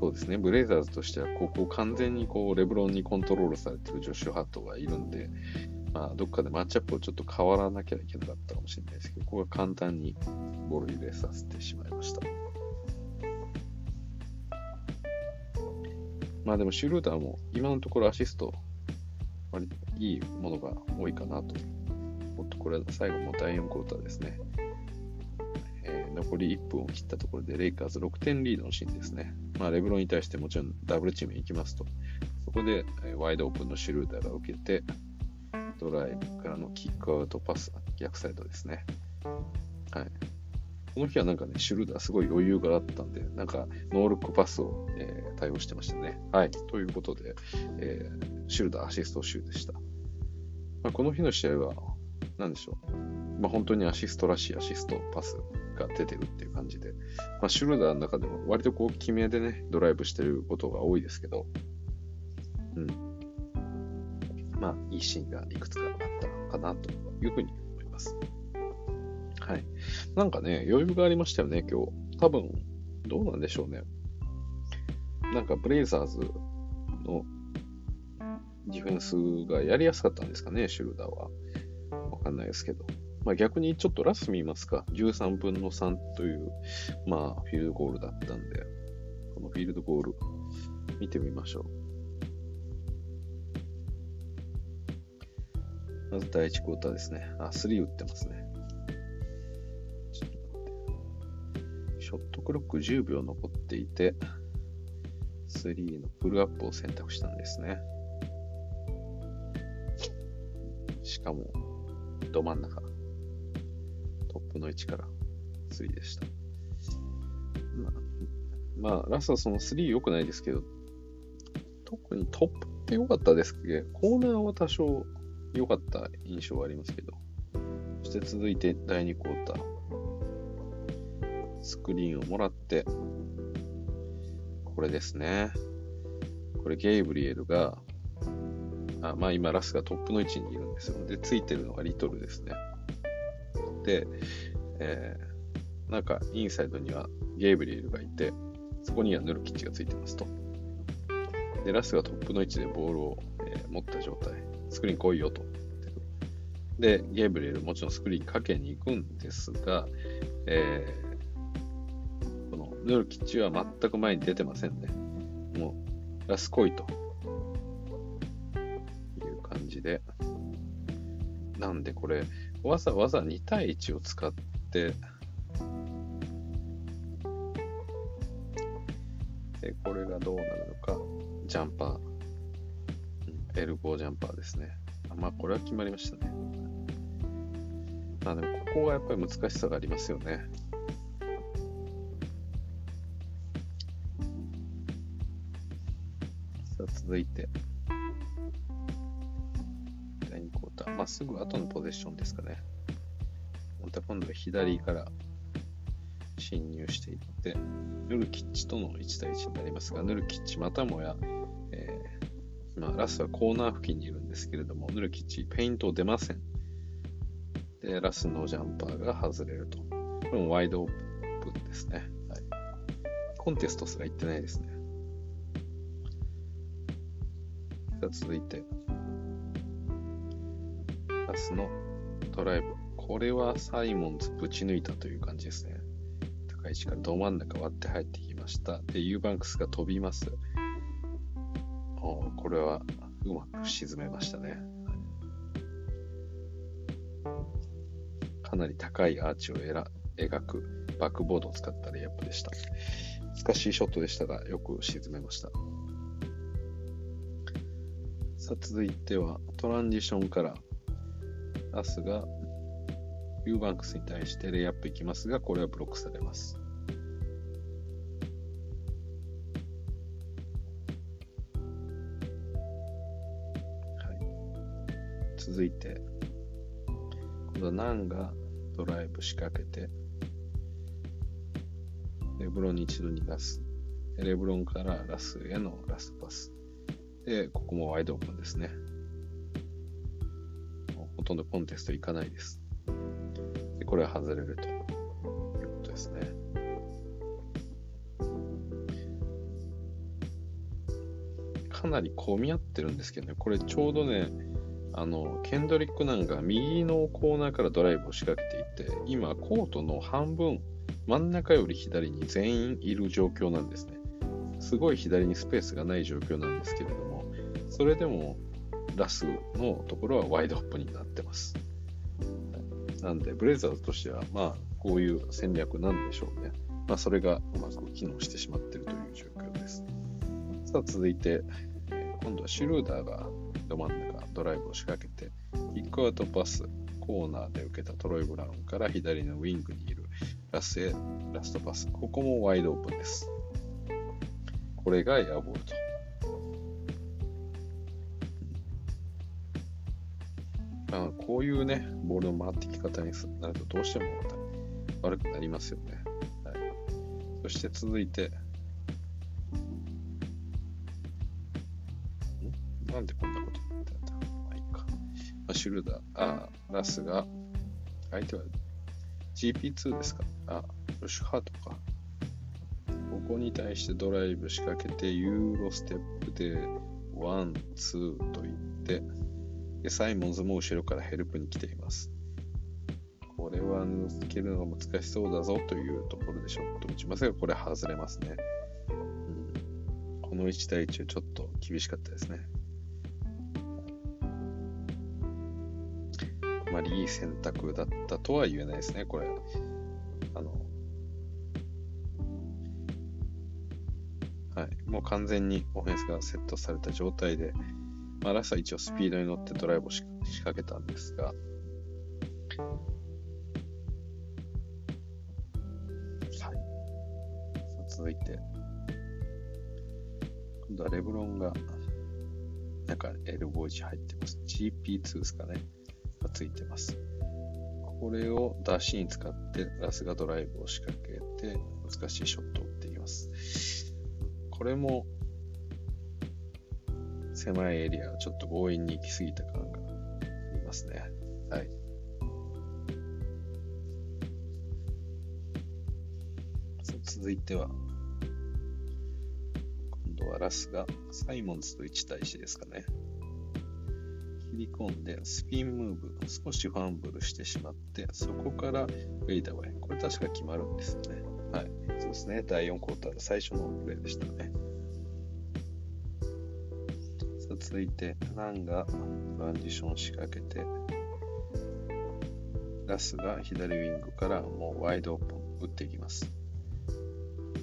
Speaker 1: そうですね、ブレイザーズとしては、ここ完全にこうレブロンにコントロールされてるジョシュ・ハットがいるんで、まあ、どっかでマッチアップをちょっと変わらなきゃいけなかったかもしれないですけど、ここが簡単にボール入れさせてしまいました。まあでもシュルーターも今のところアシスト、割いいものが多いかなと。もっとこれ最後も第4クォーターですね。えー、残り1分を切ったところでレイカーズ6点リードのシーンですね。まあレブロンに対してもちろんダブルチームに行きますと。そこで、えー、ワイドオープンのシュルーターが受けて、ドライブからのキックアウトパス、逆サイドですね。はい。この日はなんかね、シュルーダーすごい余裕があったんで、なんかノールックパスを、えー、対応してましたね。はい。ということで、えー、シュルダーアシスト集でした。まあ、この日の試合は、なんでしょう。まあ、本当にアシストらしいアシストパスが出てるっていう感じで、まあ、シュルダーの中でも割とこう、決めでね、ドライブしてることが多いですけど、うん。まあ、いいシーンがいくつかあったかなというふうに思います。はい。なんかね、余裕がありましたよね、今日。多分、どうなんでしょうね。なんか、ブレイザーズのディフェンスがやりやすかったんですかね、シュルダーは。わかんないですけど。まあ逆にちょっとラス見ますか。13分の3という、まあフィールドゴールだったんで、このフィールドゴール見てみましょう。まず第1クォーターですね。あ、3打ってますね。ショットクロック10秒残っていて、3のプルアップを選択したんですね。しかも、ど真ん中。ップの位置から3でした。まあ、まあ、ラストはその3良くないですけど、特にトップって良かったですけ？ど、コーナーは多少良かった印象はありますけど、そして続いて第2クォーター、スクリーンをもらって、これですね。これゲイブリエルが、あまあ今ラスがトップの位置にいるんですよ。で、ついてるのがリトルですね。で、えー、なんかインサイドにはゲイブリエルがいて、そこにはヌルキッチがついてますと。で、ラスがトップの位置でボールを、えー、持った状態。スクリーン来いよと。で、ゲイブリエルもちろんスクリーンかけに行くんですが、えー、このヌルキッチは全く前に出てませんね。もう、ラス来いと。いう感じで。なんでこれ、わざわざ2対1を使って、で、これがどうなるのか、ジャンパー、エルボージャンパーですね。まあ、これは決まりましたね。まあでも、ここがやっぱり難しさがありますよね。さあ、続いて、まっすぐ後のポゼッションですかね。また今度は左から侵入していって、ヌルキッチとの1対1になりますが、ヌルキッチまたもや、えー、まあ、ラスはコーナー付近にいるんですけれども、ヌルキッチ、ペイント出ません。で、ラスのジャンパーが外れると。これもワイドオープンですね。はい、コンテストすら行ってないですね。さあ続いて、ラスのドライブ。これはサイモンズぶち抜いたという感じですね。高い位置からど真ん中割って入ってきました。で、ユーバンクスが飛びます。おこれはうまく沈めましたね。かなり高いアーチを描くバックボードを使ったレイアップでした。難しいショットでしたが、よく沈めました。さあ、続いてはトランジションからアスがユーバンクスに対してレイアップいきますが、これはブロックされます。はい、続いて、今度はナンがドライブ仕掛けて、レブロンに一度逃がす。レブロンからラスへのラストパス。で、ここもワイドオープンですね。とんどコンテストいかないです。で、これは外れるということですね。かなり混み合ってるんですけどね、これちょうどね、あの、ケンドリック・ナンが右のコーナーからドライブを仕掛けていて、今、コートの半分、真ん中より左に全員いる状況なんですね。すごい左にスペースがない状況なんですけれども、それでもラスのところはワイドアップになってます。なんで、ブレザーズとしては、まあ、こういう戦略なんでしょうね。まあ、それがうまく機能してしまっているという状況です。さあ、続いて、今度はシュルーダーがど真ん中ドライブを仕掛けて、キックアウトパス、コーナーで受けたトロイ・ブラウンから左のウィングにいるラスへラストパス。ここもワイドオープンです。これがエアボールと。こういうね、ボールの回ってき方になるとどうしても悪くなりますよね。はい、そして続いて、ん？なんでこんなこと言ってんだ？まあいいか。まあ、シュルーダー、あ、ラスが、相手は GP2 ですか？あ、ジョシュハートか。ここに対してドライブ仕掛けて、ユーロステップで、ワン、ツーと言って、で、サイモンズも後ろからヘルプに来ています。これは抜けるのが難しそうだぞというところでショット打ちますが、これ外れますね。うん、この1対1はちょっと厳しかったですね。あまりいい選択だったとは言えないですね、これ。あの、はい、もう完全にオフェンスがセットされた状態で、まあ、ラスは一応スピードに乗ってドライブを仕掛けたんですが、はい、続いて、今度はレブロンが、なんかエルボージ入ってます。GP2 ですかね。がついてます。これを出しに使ってラスがドライブを仕掛けて難しいショットを打っています。これも狭いエリアをちょっと強引に行き過ぎた感がありますね。はい。続いては、今度はラスがサイモンズと1対1ですかね。切り込んで、スピンムーブ、少しファンブルしてしまって、そこからフェイダーウェイ。これ確か決まるんですよね。はい。そうですね。第4クォーターの最初のプレーでしたね。さあ続いて、ランがトランジション仕掛けて、ラスが左ウィングからもうワイドオープン打っていきます。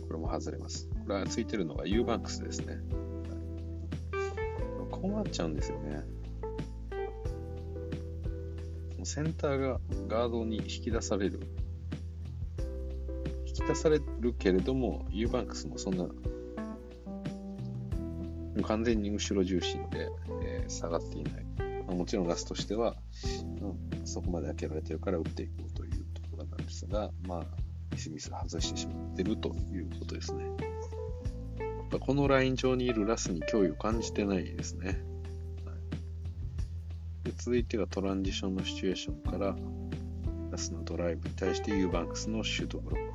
Speaker 1: これも外れます。これはついてるのが U バンクスですね。困っちゃうんですよね。センターがガードに引き出される。引き出されるけれども、ユーバンクスもそんな、完全に後ろ重心で、えー、下がっていない。まあ、もちろんラスとしては、うん、そこまで開けられてるから打っていこうというところなんですが、まあ、ミスミス外してしまってるということですね。このライン上にいるラスに脅威を感じてないですね。はいで続いてがトランジションのシチュエーションからラスのドライブに対してユーバンクスのシュートブロック。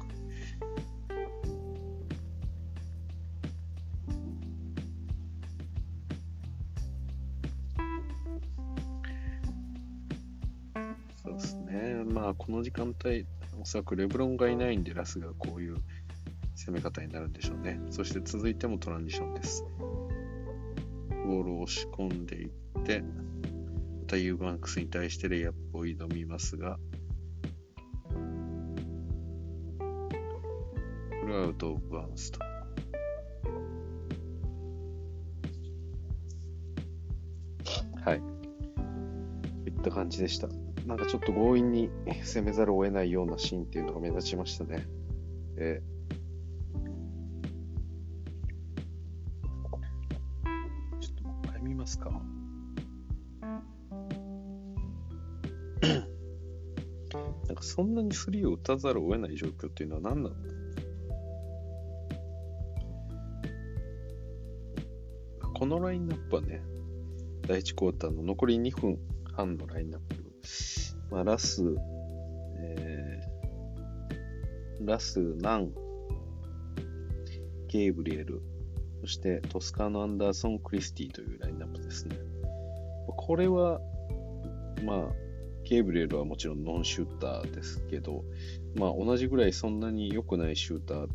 Speaker 1: の時間帯、おそらくレブロンがいないんで、ラスがこういう攻め方になるんでしょうね。そして続いてもトランジションです。ボールを押し込んでいって、またユーバンクスに対してレイアップを挑みますが、これはアウトオブバウンスと。はい。いった感じでした。なんかちょっと強引に攻めざるを得ないようなシーンっていうのが目立ちましたね。えー、ちょっともう一回見ますか。*coughs* なんかそんなにスリーを打たざるを得ない状況っていうのは何なんだこのラインナップはね、第1クォーターの残り2分半のラインナップ。まあ、ラス、えー、ラス、ナン、ゲイブリエル、そしてトスカーノ・アンダーソン・クリスティというラインナップですね。これは、まあ、ケーブレルはもちろんノンシューターですけど、まあ同じぐらいそんなに良くないシューター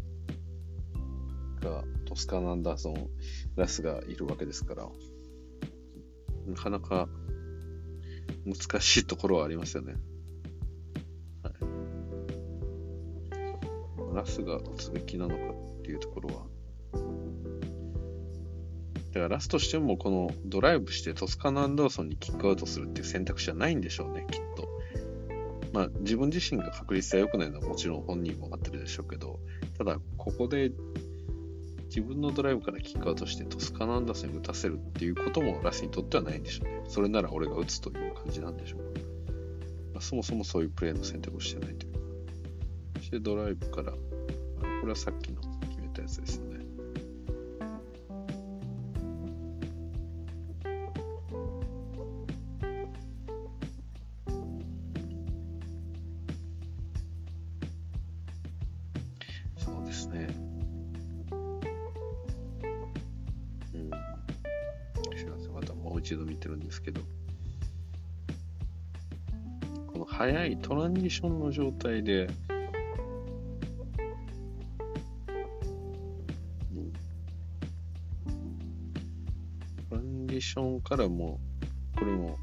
Speaker 1: がトスカー・ナンダーソン、ラスがいるわけですから、なかなか難しいところはありますよね。はい、ラスが打つべきなのかっていうところは、だからラストしてもこのドライブしてトスカナ・アンダーソンにキックアウトするっていう選択肢はないんでしょうね、きっと。まあ自分自身が確率が良くないのはもちろん本人も分かってるでしょうけど、ただここで自分のドライブからキックアウトしてトスカナ・ンダーソンに打たせるっていうこともラスにとってはないんでしょうね。それなら俺が打つという感じなんでしょう。まあ、そもそもそういうプレーの選択をしてないというか。そしてドライブから、これはさっきの決めたやつですね。トランジションの状態で、トランジションからも、これも、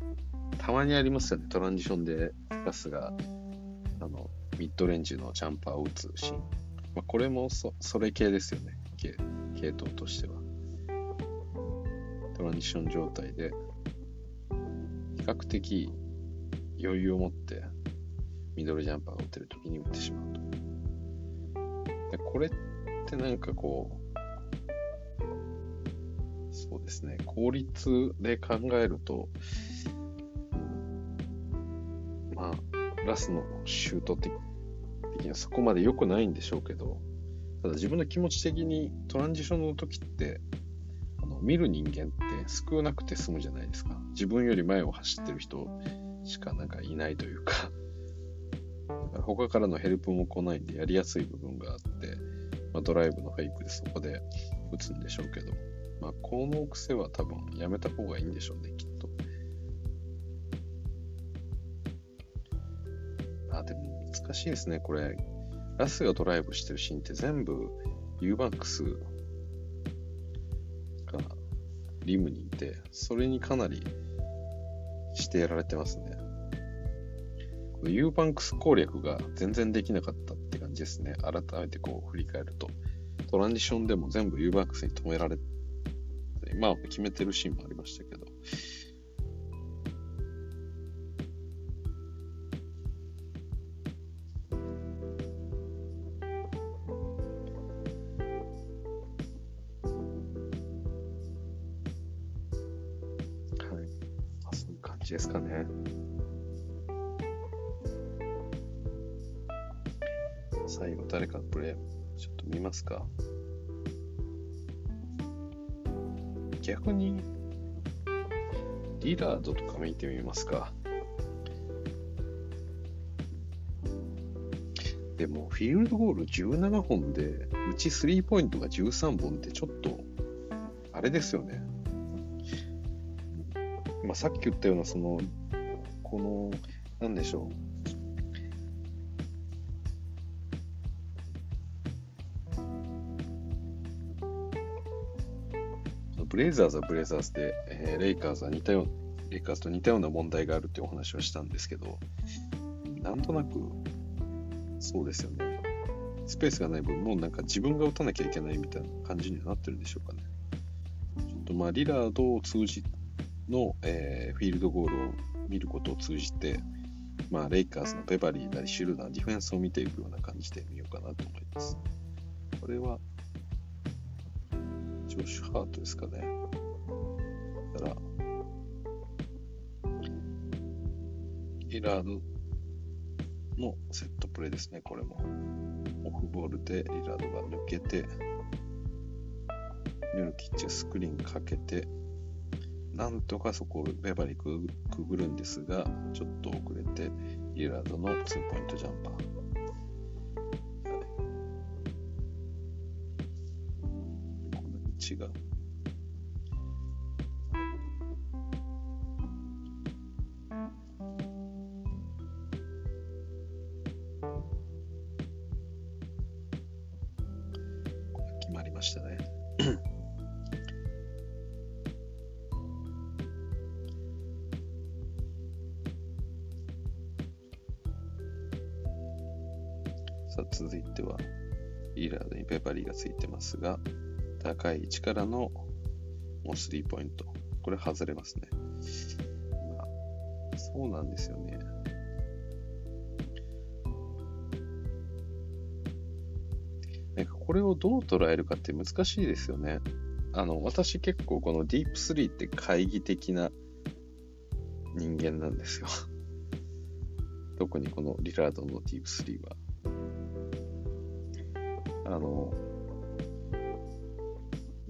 Speaker 1: たまにありますよね、トランジションでガスが、あの、ミッドレンジのジャンパーを打つシーン。まあ、これもそそれ系ですよね。系系統としては。トランジション状態で、比較的余裕を持ってミドルジャンパーが打てるときに打ってしまうと。でこれってなんかこう、そうですね、効率で考えると、まあ、ラスのシュート的にはそこまで良くないんでしょうけど、ただ自分の気持ち的にトランジションの時って、あの見る人間って少なくて済むじゃないですか。自分より前を走ってる人しかなんかいないというか他からのヘルプも来ないんでやりやすい部分があって、まあ、ドライブのフェイクでそこで打つんでしょうけど、まあ、この癖は多分やめた方がいいんでしょうね、きっと。あ、でも難しいですね、これ。ラスがドライブしてるシーンって全部ユーバンクスがリムにいて、それにかなりしてやられてますね。ユーバンクス攻略が全然できなかったって感じですね。改めてこう振り返ると。トランジションでも全部ユーバンクスに止められて、まあ決めてるシーンもありましたけど。ますか？でも、フィールドゴール17本で、うちスリーポイントが13本ってちょっと、あれですよね。まあ、さっき言ったような、その、この、なんでしょう。ブレイザーズはブレイザーズで、えー、レイカーズは似たようレイカーズと似たような問題があるっていうお話をしたんですけど、なんとなく、そうですよね。スペースがない分、もうなんか自分が打たなきゃいけないみたいな感じにはなってるんでしょうかね。ちょっとまあ、リラードを通じの、えー、フィールドゴールを見ることを通じて、まあ、レイカーズのベバリーなりシュルーダー、ディフェンスを見ていくような感じで見ようかなと思います。これは、ジョシュ・ハートですかね。だから、イラードのセットプレーですね、これも。オフボールでリラードが抜けて、ニューキッチスクリーンかけて、なんとかそこをベバリくぐるんですが、ちょっと遅れて、リラードのツーポイントジャンパー。違う。高い位置からのもうスリーポイント。これ外れますね。まあ、そうなんですよね。なんかこれをどう捉えるかって難しいですよね。あの、私結構このディープスリーって懐疑的な人間なんですよ。*laughs* 特にこのリラードのディープスリーは。あの、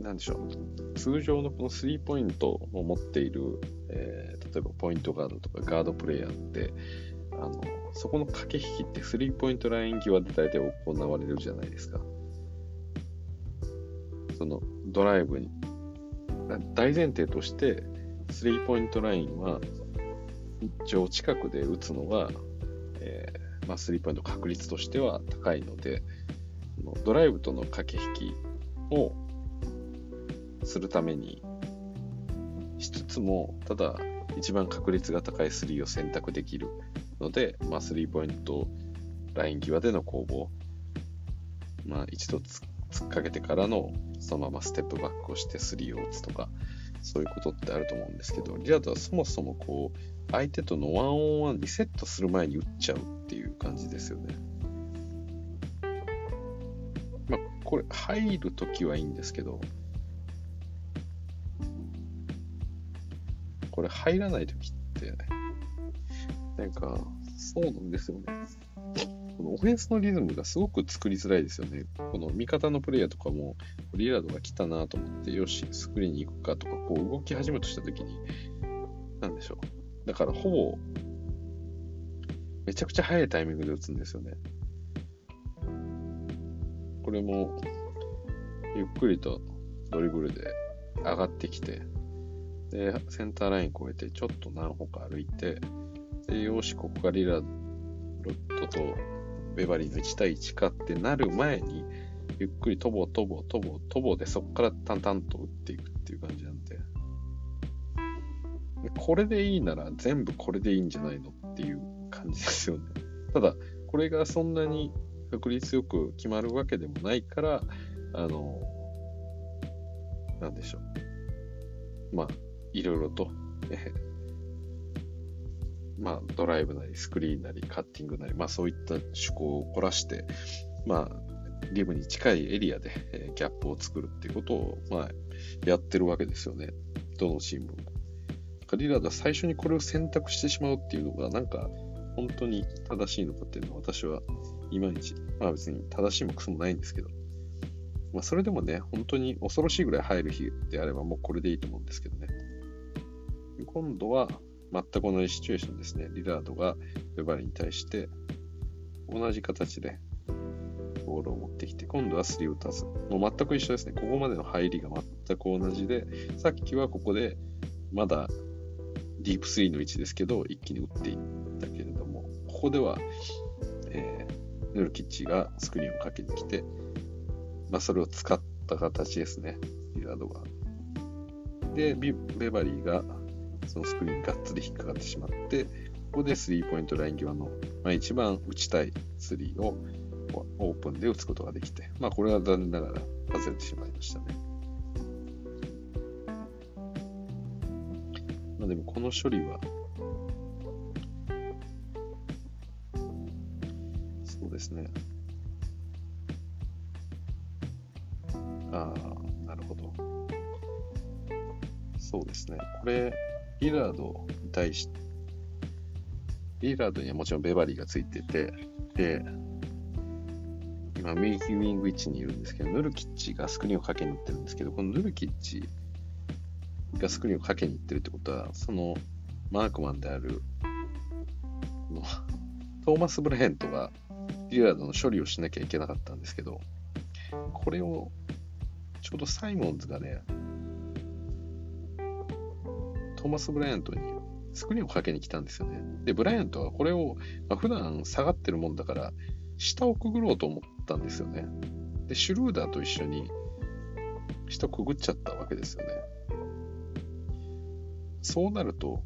Speaker 1: なんでしょう、通常のこのスリーポイントを持っている、えー、例えばポイントガードとかガードプレイヤーって、あのそこの駆け引きってスリーポイントライン際で大体行われるじゃないですか。そのドライブに、大前提として、スリーポイントラインは、一応近くで打つのが、えーまあ、スリーポイント確率としては高いので、ドライブとの駆け引きをするためにしつつも、ただ一番確率が高い3を選択できるので、まあ、スリーポイントライン際での攻防、まあ、一度突っかけてからのそのままステップバックをして3を打つとか、そういうことってあると思うんですけど、リラードはそもそもこう、相手とのワンオンワンにセットする前に打っちゃうっていう感じですよね。まあ、これ、入るときはいいんですけど、これ入らないときって、なんか、そうなんですよね。このオフェンスのリズムがすごく作りづらいですよね。この味方のプレイヤーとかも、リラードが来たなと思って、よし、スクリーンに行くかとか、こう動き始めとしたときに、なんでしょう。だからほぼ、めちゃくちゃ早いタイミングで打つんですよね。これも、ゆっくりとドリブルで上がってきて、で、センターライン越えて、ちょっと何歩か歩いて、で、よし、ここがリラロットとベバリーの1対1かってなる前に、ゆっくりとぼとぼとぼとぼでそこから淡々と打っていくっていう感じなんで、これでいいなら全部これでいいんじゃないのっていう感じですよね。ただ、これがそんなに確率よく決まるわけでもないから、あの、なんでしょう。まあ、いろいろと、えまあ、ドライブなり、スクリーンなり、カッティングなり、まあ、そういった趣向を凝らして、まあ、リムに近いエリアで、えー、ギャップを作るっていうことを、まあ、やってるわけですよね。どのチームも。リラードは最初にこれを選択してしまうっていうのが、なんか、本当に正しいのかっていうのは私はいまいち、まあ別に正しいもクソもないんですけど、まあそれでもね、本当に恐ろしいぐらい入る日であればもうこれでいいと思うんですけどね。今度は、全く同じシチュエーションですね。リラードがベバリに対して同じ形でボールを持ってきて、今度はスリー打たず。もう全く一緒ですね。ここまでの入りが全く同じで、さっきはここでまだディープスリーの位置ですけど、一気に打っていったけれども、ここでは、えー、ヌルキッチがスクリーンをかけに来て、まあ、それを使った形ですね、リラードが。で、ベバリーがそのスクリーンがっつり引っかかってしまって、ここでスリーポイントライン際の、まあ、一番打ちたいスリーをオープンで打つことができて、まあこれは残念ながら外れてしまいましたね。まあでもこの処理は、そうですね。ああ、なるほど。そうですね。これ、リラードに対して、リラードにはもちろんベバリーがついてて、で、今、右ウィング位置にいるんですけど、ヌルキッチがスクリーンをかけに行ってるんですけど、このヌルキッチがスクリーンをかけに行ってるってことは、そのマークマンである、トーマス・ブラヘントがリラードの処理をしなきゃいけなかったんですけど、これをちょうどサイモンズがね、ーマス・ブライアントにスクリーンをかけに来たんですよね。で、ブライアントはこれを、まあ、普段下がってるもんだから、下をくぐろうと思ったんですよね。で、シュルーダーと一緒に下くぐっちゃったわけですよね。そうなると、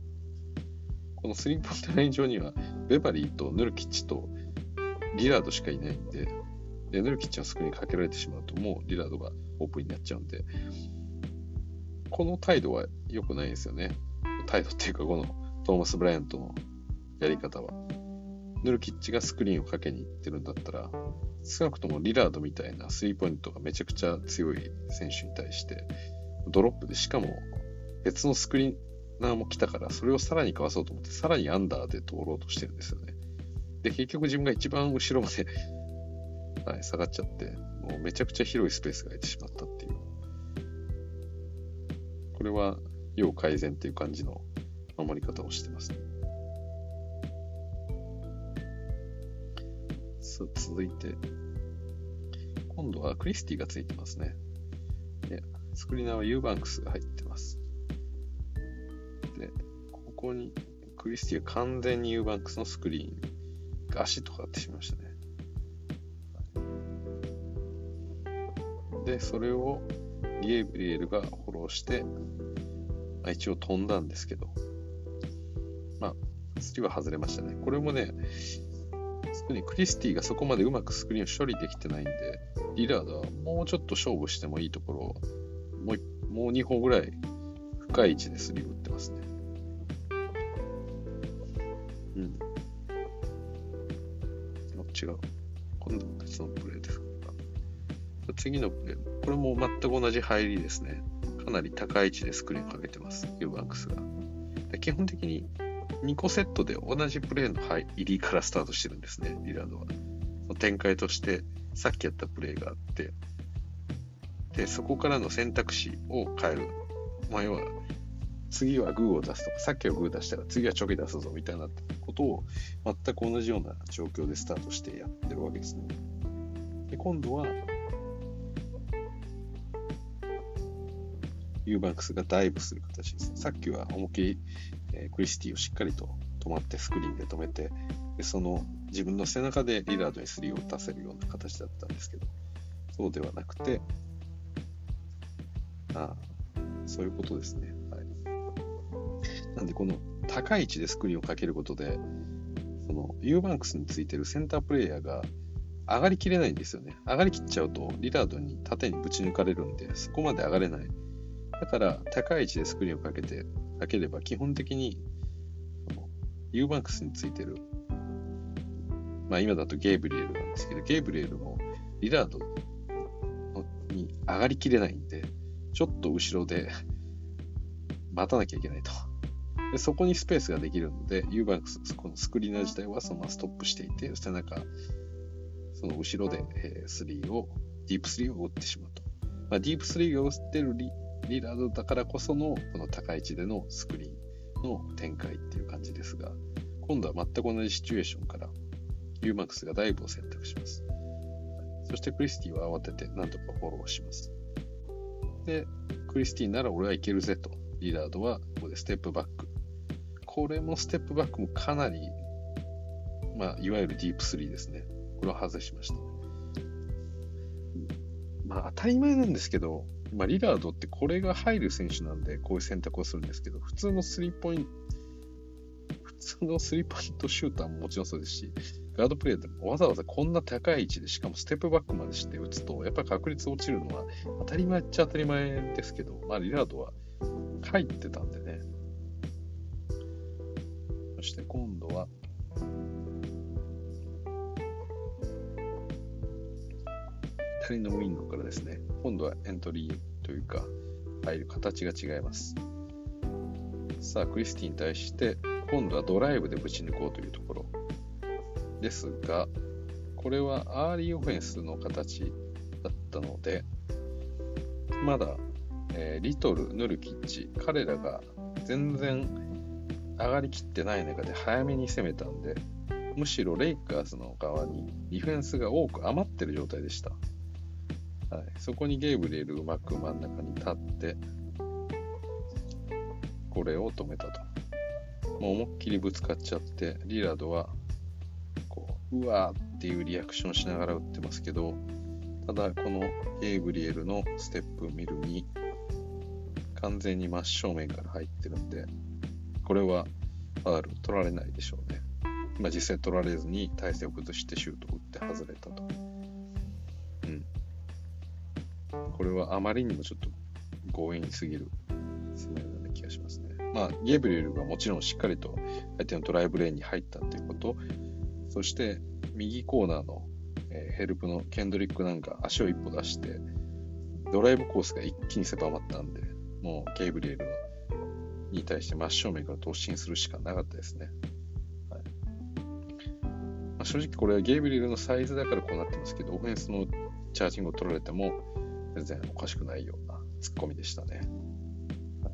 Speaker 1: このスリーポイントライン上には、ベバリーとヌルキッチとリラードしかいないんで、で、ヌルキッチのスクリーンかけられてしまうと、もうリラードがオープンになっちゃうんで、この態度は良くないですよね。態度っていうか、このトーマス・ブライアントのやり方は。ヌルキッチがスクリーンをかけに行ってるんだったら、少なくともリラードみたいなスリーポイントがめちゃくちゃ強い選手に対して、ドロップで、しかも別のスクリーナーも来たから、それをさらにかわそうと思って、さらにアンダーで通ろうとしてるんですよね。で、結局自分が一番後ろまで *laughs* はい、下がっちゃって、もうめちゃくちゃ広いスペースが空いてしまったっていう。これは要改善っていう感じの守り方をしてますね。さあ、続いて、今度はクリスティがついてますね。で、スクリーナーはユーバンクスが入ってます。で、ここにクリスティが完全にユーバンクスのスクリーンが足とかってしまいましたね。で、それをリエブリエルがフォローして、まあ、一応飛んだんですけど、まあ、釣りは外れましたね。これもね、特にクリスティがそこまでうまくスクリーンを処理できてないんで、リラードはもうちょっと勝負してもいいところを、もうもう2歩ぐらい深い位置でスリー打ってますね。うん。違う。今度は別のプレーですか。次のプレー、これも全く同じ入りですね。かなり高い位置でスクリーンをかけてます、ユーバンクスが。基本的に2個セットで同じプレーの入りからスタートしてるんですね、リラードは。展開として、さっきやったプレーがあって、で、そこからの選択肢を変える。まあ、要は、次はグーを出すとか、さっきはグー出したら次はチョキ出すぞみたいなことを全く同じような状況でスタートしてやってるわけですね。で、今度は、ユーバンクスがダイブする形ですね。さっきは思いっきり、えー、クリスティをしっかりと止まってスクリーンで止めて、でその自分の背中でリラードにスリーを打たせるような形だったんですけど、そうではなくて、ああそういうことですね。はい。なんで、この高い位置でスクリーンをかけることで、そのユーバンクスについてるセンタープレイヤーが上がりきれないんですよね。上がりきっちゃうと、リラードに縦にぶち抜かれるんで、そこまで上がれない。だから、高い位置でスクリーンをかけて、かければ、基本的に、ユーバンクスについてる、まあ今だとゲーブリエルなんですけど、ゲーブリエルもリラードに上がりきれないんで、ちょっと後ろで待たなきゃいけないと。でそこにスペースができるので、ユーバンクス、このスクリーナー自体はそのままストップしていて、背中、その後ろで、えー、スリーを、ディープスリーを打ってしまうと。まあ、ディープスリーを打ってるリラードだからこそのこの高い位置でのスクリーンの展開っていう感じですが、今度は全く同じシチュエーションから UMAX がダイブを選択します。そしてクリスティは慌てて何とかフォローします。で、クリスティなら俺はいけるぜと。リラードはここでステップバック。これもステップバックもかなり、まあ、いわゆるディープスリーですね。これを外しました。まあ、当たり前なんですけど、まあ、リラードってこれが入る選手なんで、こういう選択をするんですけど、普通のスリーポイント、普通のスリーポイントシューターももちろんそうですし、ガードプレイでもわざわざこんな高い位置で、しかもステップバックまでして打つと、やっぱり確率落ちるのは当たり前っちゃ当たり前ですけど、まあ、リラードは入ってたんでね。そして今度は、左のウィンドウからですね、今度はエントリーというか、入る形が違います。さあ、クリスティに対して、今度はドライブでぶち抜こうというところですが、これはアーリーオフェンスの形だったので、まだ、えー、リトル、ヌルキッチ、彼らが全然上がりきってない中で早めに攻めたんで、むしろレイカーズの側にディフェンスが多く余ってる状態でした。はい、そこにゲーブリエルうまく真ん中に立って、これを止めたと。もう思いっきりぶつかっちゃって、リラードは、こう、うわーっていうリアクションしながら打ってますけど、ただこのゲーブリエルのステップを見るに、完全に真正面から入ってるんで、これはファール取られないでしょうね。まあ実際取られずに体勢を崩してシュートを打って外れたと。これはあまりにもちょっと強引すぎるそのような気がしますね。まあ、ゲブリエルがもちろんしっかりと相手のドライブレーンに入ったということ、そして右コーナーの、えー、ヘルプのケンドリックなんか足を一歩出して、ドライブコースが一気に狭まったんで、もうゲイブリエルに対して真正面から突進するしかなかったですね。はいまあ、正直これはゲイブリエルのサイズだからこうなってますけど、オフェンスのチャージングを取られても、全然おかしくないようなツッコミでしたね。は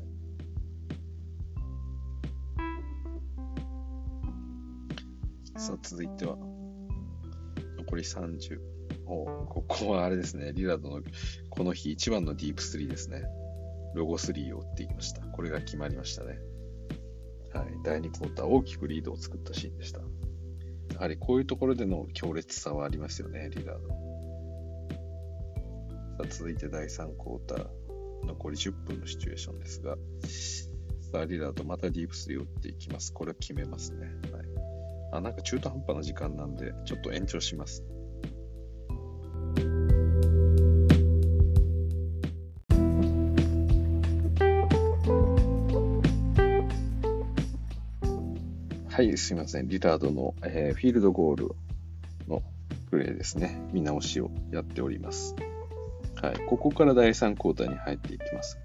Speaker 1: い、さあ、続いては、残り30。おここはあれですね、リラードのこの日一番のディープ3ですね。ロゴ3を打っていきました。これが決まりましたね。はい、第2クォーター大きくリードを作ったシーンでした。やはりこういうところでの強烈さはありますよね、リラード。続いて第3クォーター、残り10分のシチュエーションですが、さあ、リラードまたディープスリー打っていきます。これを決めますね。はい、あ、なんか中途半端な時間なんで、ちょっと延長します。はい、すいません。リラードの、えー、フィールドゴールのプレイですね。見直しをやっております。はい、ここから第3クォーターに入っていきます。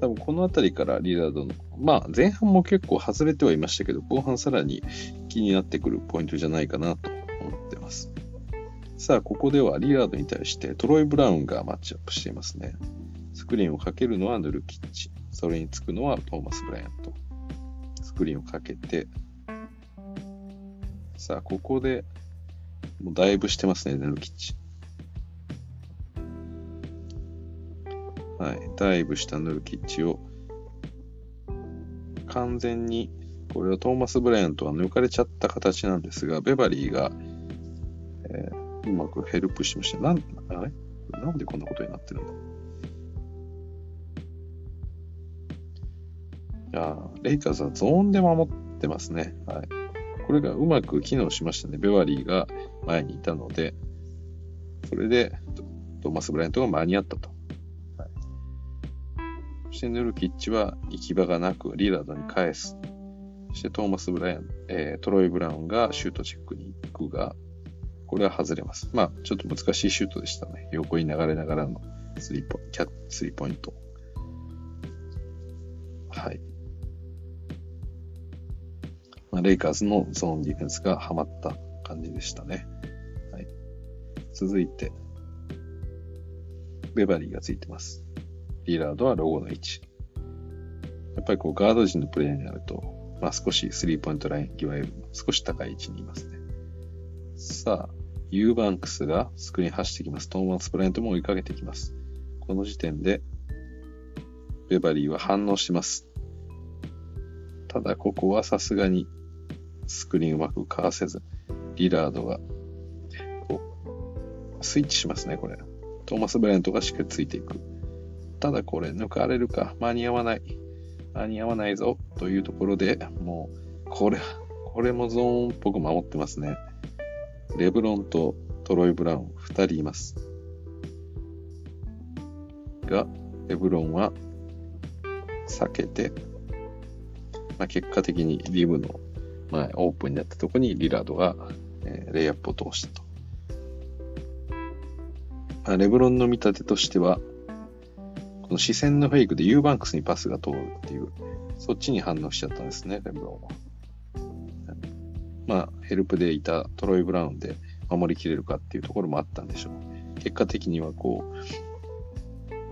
Speaker 1: 多分この辺りからリーラードの、まあ前半も結構外れてはいましたけど、後半さらに気になってくるポイントじゃないかなと思ってます。さあ、ここではリーラードに対してトロイ・ブラウンがマッチアップしていますね。スクリーンをかけるのはヌルキッチ。それにつくのはトーマス・ブライアント。スクリーンをかけて、さあ、ここで、もうだいぶしてますね、ヌルキッチ。はい、ダイブしたヌルキッチを完全にこれはトーマス・ブライアントは抜かれちゃった形なんですが、ベバリーが、えー、うまくヘルプしました。なんあれ？なんでこんなことになってるんだ？いやレイカーズはゾーンで守ってますね。はい。これがうまく機能しましたね。ベバリーが前にいたので、それでトーマス・ブライアントが間に合ったと。そしてヌルキッチは行き場がなくリーラードに返す。そしてトーマス・ブライアン、えー、トロイ・ブラウンがシュートチェックに行くが、これは外れます。まあ、ちょっと難しいシュートでしたね。横に流れながらのスリーポキャスリーポイント。はい。まあ、レイカーズのゾーンディフェンスがハマった感じでしたね。はい。続いて、ベバリーがついてます。リラードはロゴの位置。やっぱりこうガード陣のプレイヤーになると、まあ少しスリーポイントライン際よりも少し高い位置にいますね。さあ、ユーバンクスがスクリーン走ってきます。トーマス・ブライアントも追いかけてきます。この時点で、ベバリーは反応します。ただ、ここはさすがにスクリーンうまくかわせず、リラードが、こう、スイッチしますね、これ。トーマス・ブライントがしっかりついていく。ただこれ抜かれるか、間に合わない、間に合わないぞというところでもう、これ、これもゾーンっぽく守ってますね。レブロンとトロイ・ブラウン2人います。が、レブロンは避けて、まあ、結果的にリムの前、オープンになったところにリラードが、えー、レイアップを通したと。まあ、レブロンの見立てとしては、この視線のフェイクでユーバンクスにパスが通るっていう、そっちに反応しちゃったんですね、レブロンは。まあ、ヘルプでいたトロイ・ブラウンで守りきれるかっていうところもあったんでしょう。結果的にはこ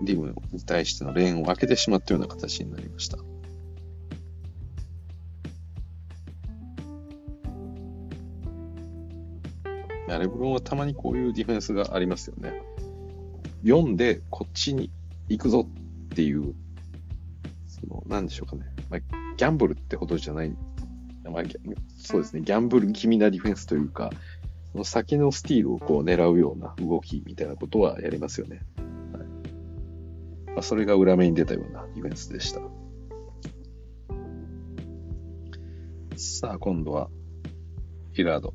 Speaker 1: う、リムに対してのレーンを開けてしまったような形になりました。レブロンはたまにこういうディフェンスがありますよね。読んでこっちに行くぞっていう、その、なんでしょうかね。まあ、ギャンブルってほどじゃない、まあ、そうですね、ギャンブル気味なディフェンスというか、その先のスティールをこう狙うような動きみたいなことはやりますよね。はいまあ、それが裏目に出たようなディフェンスでした。さあ、今度は、リラード。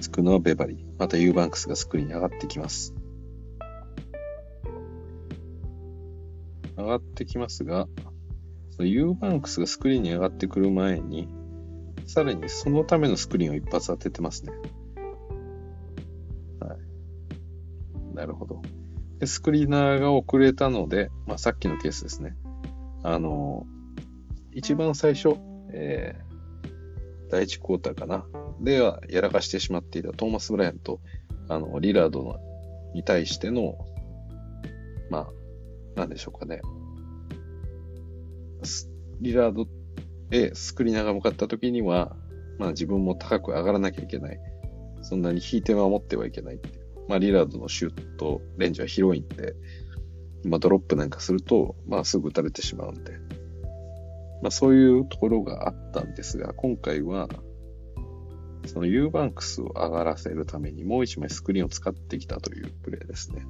Speaker 1: つくのはベバリー。またユーバンクスがスクリーンに上がってきます。上がってきますが、その U バンクスがスクリーンに上がってくる前に、さらにそのためのスクリーンを一発当ててますね。はい。なるほど。で、スクリーナーが遅れたので、まあ、さっきのケースですね。あの、一番最初、えー、第一クォーターかな。では、やらかしてしまっていたトーマス・ブライアンと、あの、リラードのに対しての、まあ、なんでしょうかね。リラードへスクリーナーが向かった時には、まあ自分も高く上がらなきゃいけない。そんなに引いて守ってはいけないっていう。まあリラードのシュートレンジは広いんで、まあドロップなんかすると、まあすぐ打たれてしまうんで。まあそういうところがあったんですが、今回は、その U バンクスを上がらせるためにもう一枚スクリーンを使ってきたというプレーですね。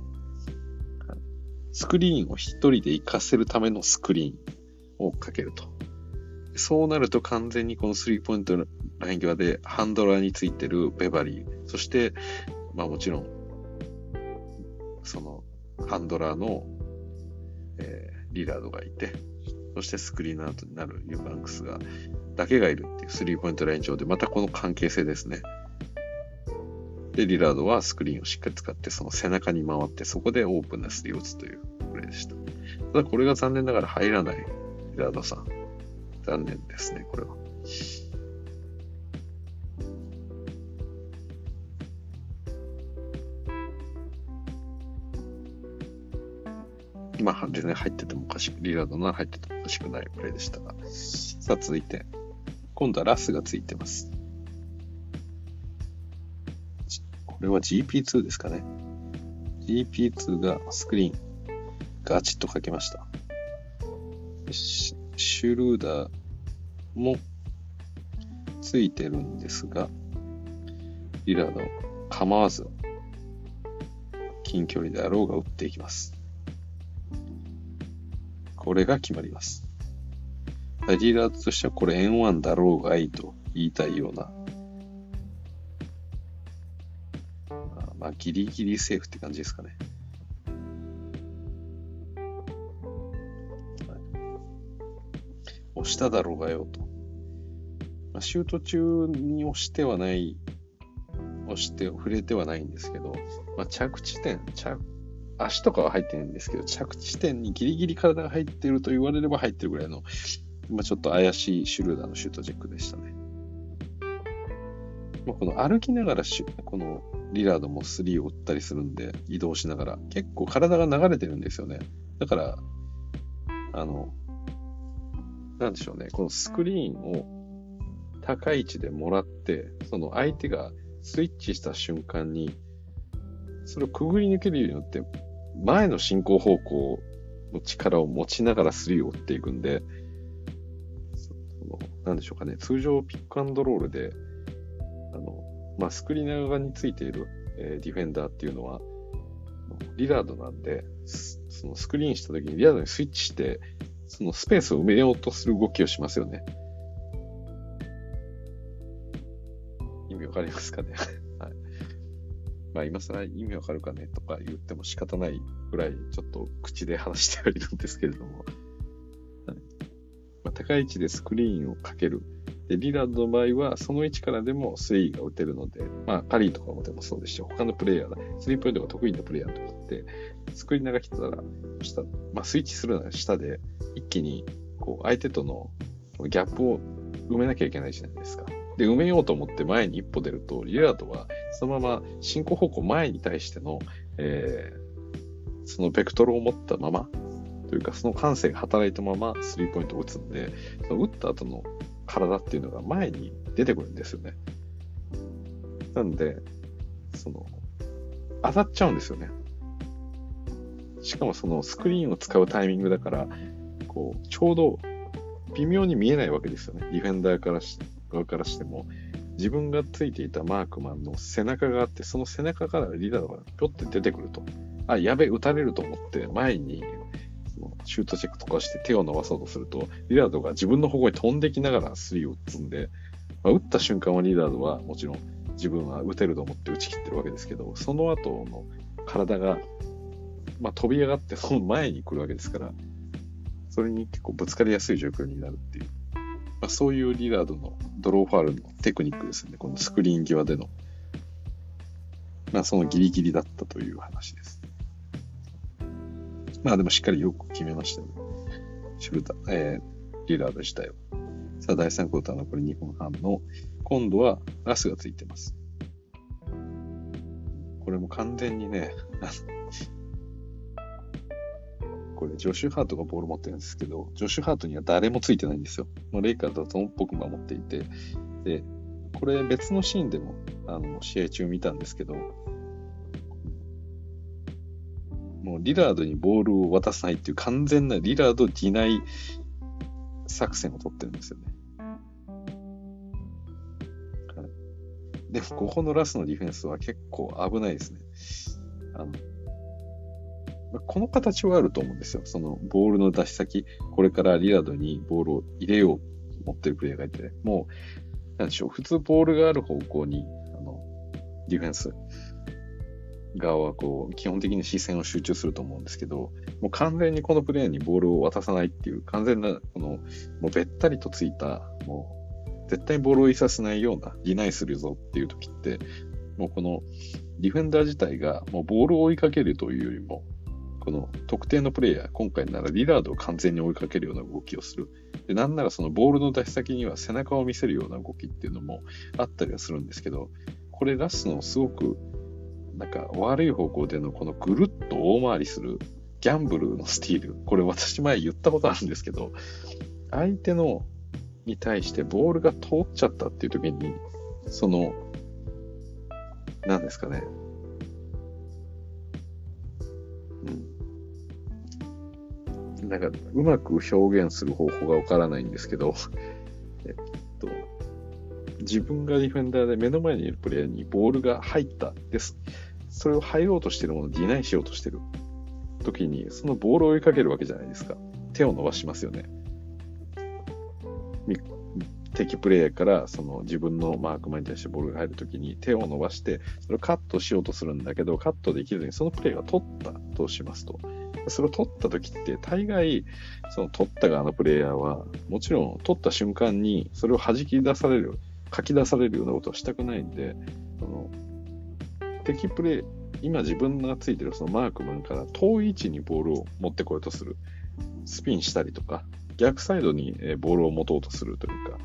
Speaker 1: スクリーンを一人で活かせるためのスクリーンをかけると。そうなると完全にこのスリーポイントライン際でハンドラーについてるベバリー、そして、まあもちろん、そのハンドラーの、えー、リラードがいて、そしてスクリーンアウトになるユーバンクスが、だけがいるっていうスリーポイントライン上で、またこの関係性ですね。で、リラードはスクリーンをしっかり使って、その背中に回って、そこでオープンなスリーを打つというプレーでした。ただこれが残念ながら入らないリラードさん。残念ですね、これは。まあ、全然入っててもおかしく、リラードなら入っててもおかしくないプレイでしたが。さあ、続いて、今度はラスがついてます。これは GP2 ですかね。GP2 がスクリーン、ガチッとかけました。シュルーダーもついてるんですが、リラード構わず近距離であろうが打っていきます。これが決まります。リーダーとしてはこれ N1 だろうがいいと言いたいような、まあ、ギリギリセーフって感じですかね。押しただろうがよと。まあ、シュート中に押してはない、押して触れてはないんですけど、まあ、着地点、着足とかは入ってないんですけど、着地点にギリギリ体が入ってると言われれば入ってるぐらいの、まあ、ちょっと怪しいシュルーダーのシュートチェックでしたね。まあ、この歩きながらシュ、このリラードも3を打ったりするんで、移動しながら、結構体が流れてるんですよね。だから、あの、なんでしょうね、このスクリーンを高い位置でもらって、その相手がスイッチした瞬間に、それをくぐり抜けるようによって、前の進行方向の力を持ちながらスリーを打っていくんで、そのなんでしょうかね、通常ピックアンドロールで、まあ、スクリーナー側についている、えー、ディフェンダーっていうのは、リラードなんで、そのスクリーンした時にリラードにスイッチして、そのスペースを埋めようとする動きをしますよね。意味わかりますかね？*laughs* はい。まあ今更意味わかるかね？とか言っても仕方ないぐらいちょっと口で話してはいるんですけれども、はい。まあ、高い位置でスクリーンをかける。で、リラードの場合はその位置からでも3が打てるので、まあカリーとかもでもそうですし、他のプレイヤーだ、スリーポイントが得意なプレイヤーの時って、スクリーンが来たら、下、まあスイッチするなら下で一気にこう相手とのギャップを埋めなきゃいけないじゃないですか。で、埋めようと思って前に一歩出ると、リラードはそのまま進行方向前に対しての、えー、そのベクトルを持ったまま、というかその感性が働いたままスリーポイントを打つんで、その打った後の体っていうのが前に出てくるんですよね。なんで、その、当たっちゃうんですよね。しかもそのスクリーンを使うタイミングだから、こう、ちょうど微妙に見えないわけですよね。ディフェンダーからし側からしても、自分がついていたマークマンの背中があって、その背中からリーダーがぴょって出てくると。あ、やべ、撃たれると思って前にそのシュートチェックとかして手を伸ばそうとすると、リラードが自分の方向に飛んできながらスリーを打つんで、まあ、打った瞬間はリーダードはもちろん自分は打てると思って打ち切ってるわけですけど、その後の体が、まあ、飛び上がってその前に来るわけですから、それに結構ぶつかりやすい状況になるっていう。まあ、そういうリラードのドローファールのテクニックですね。このスクリーン際での。まあ、そのギリギリだったという話です。まあ、でもしっかりよく決めましたよね。シュルター、えー、リラードしたよ。さあ、第3クォーター残り2分半の、今度はラスがついてます。これも完全にね、*laughs* これ、ジョシュ・ハートがボール持ってるんですけど、ジョシュ・ハートには誰もついてないんですよ。もうレイカーズはゾーンっぽく守っていて、で、これ別のシーンでも、あの、試合中見たんですけど、もうリラードにボールを渡さないっていう完全なリラードディナイ作戦を取ってるんですよね。でも、ここのラスのディフェンスは結構危ないですね。あのこの形はあると思うんですよ。そのボールの出し先、これからリラードにボールを入れよう、持ってるプレイヤーがいて、もう、なんでしょう、普通ボールがある方向に、あの、ディフェンス側はこう、基本的に視線を集中すると思うんですけど、もう完全にこのプレイヤーにボールを渡さないっていう、完全な、この、もうべったりとついた、もう、絶対ボールをいさせないような、ディナイするぞっていう時って、もうこの、ディフェンダー自体が、もうボールを追いかけるというよりも、この特定のプレイヤー、今回ならリラードを完全に追いかけるような動きをする。で、なんならそのボールの出し先には背中を見せるような動きっていうのもあったりはするんですけど、これラスのすごく、なんか悪い方向でのこのぐるっと大回りするギャンブルのスティール。これ私前言ったことあるんですけど、相手のに対してボールが通っちゃったっていう時に、その、何ですかね、うんなんか、うまく表現する方法がわからないんですけど、えっと、自分がディフェンダーで目の前にいるプレイヤーにボールが入ったです。それを入ろうとしてるものをディナイしようとしてる時に、そのボールを追いかけるわけじゃないですか。手を伸ばしますよね。敵プレイヤーからその自分のマークマンに対してボールが入るときに手を伸ばして、それをカットしようとするんだけど、カットできずにそのプレイが取ったとしますと。それを取った時って、大概、その取った側のプレイヤーは、もちろん取った瞬間に、それを弾き出される、書き出されるようなことはしたくないんで、敵プレイ、今自分がついてるそのマークマンから遠い位置にボールを持ってこようとする。スピンしたりとか、逆サイドにボールを持とうとするというか、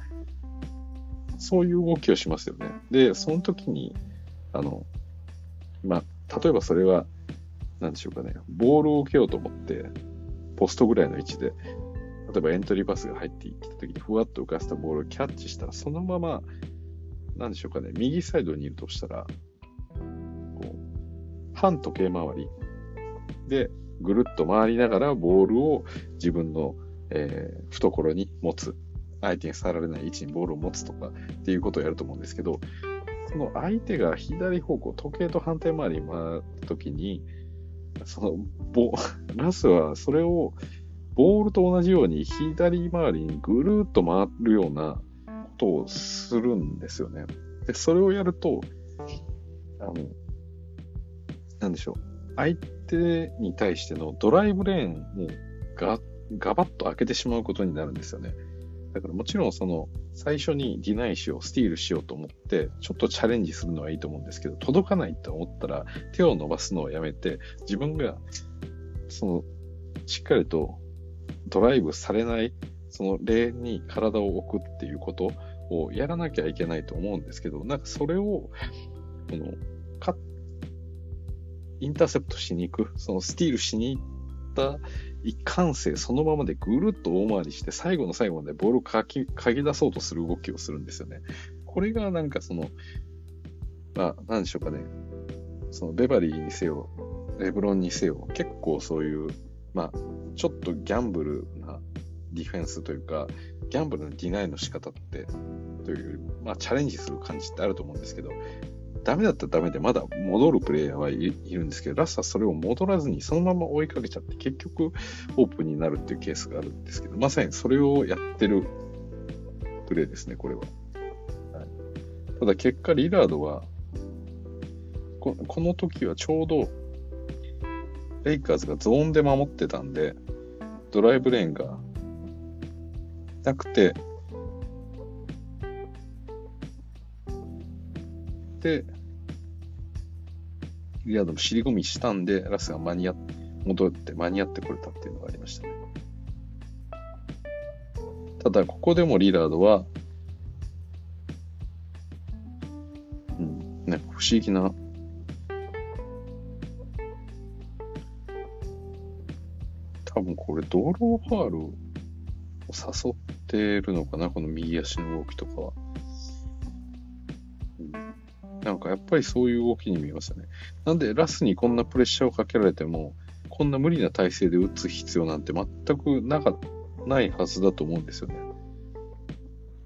Speaker 1: そういう動きをしますよね。で、その時に、あの、まあ、例えばそれは、なんでしょうかね、ボールを受けようと思って、ポストぐらいの位置で、例えばエントリーパスが入ってきた時にふわっと浮かせたボールをキャッチしたら、そのまま、なんでしょうかね、右サイドにいるとしたら、反時計回りで、ぐるっと回りながらボールを自分の、えー、懐に持つ。相手に触られない位置にボールを持つとかっていうことをやると思うんですけど、その相手が左方向、時計と反対回りに回った時に、そのボ、*laughs* ラスはそれをボールと同じように左回りにぐるっと回るようなことをするんですよね。で、それをやると、あの、なんでしょう。相手に対してのドライブレーンをガガバッと開けてしまうことになるんですよね。だからもちろんその最初にディナイしよう、スティールしようと思って、ちょっとチャレンジするのはいいと思うんですけど、届かないと思ったら手を伸ばすのをやめて、自分がそのしっかりとドライブされない、そのレーンに体を置くっていうことをやらなきゃいけないと思うんですけど、なんかそれを、この、インターセプトしに行く、そのスティールしに行った一貫性そのままでぐるっと大回りして、最後の最後までボールをかき、かき出そうとする動きをするんですよね。これがなんかその、まあ、なんでしょうかね。そのベバリーにせよ、レブロンにせよ、結構そういう、まあ、ちょっとギャンブルなディフェンスというか、ギャンブルのディナイの仕方って、という、まあ、チャレンジする感じってあると思うんですけど、ダメだったらダメで、まだ戻るプレイヤーはいるんですけど、ラスはそれを戻らずに、そのまま追いかけちゃって、結局、オープンになるっていうケースがあるんですけど、まさにそれをやってるプレイですね、これは。はい、ただ、結果、リラードはこ、この時はちょうど、レイカーズがゾーンで守ってたんで、ドライブレーンがなくて、で、リアードも尻込みしたんで、ラスが間に合って、戻って間に合ってこれたっていうのがありましたね。ただ、ここでもリラードは、うん、ね、不思議な、多分これ、ドローファールを誘ってるのかな、この右足の動きとかは。なんかやっぱりそういう動きに見えましたね。なんでラスにこんなプレッシャーをかけられても、こんな無理な体勢で打つ必要なんて全くなかないはずだと思うんですよね。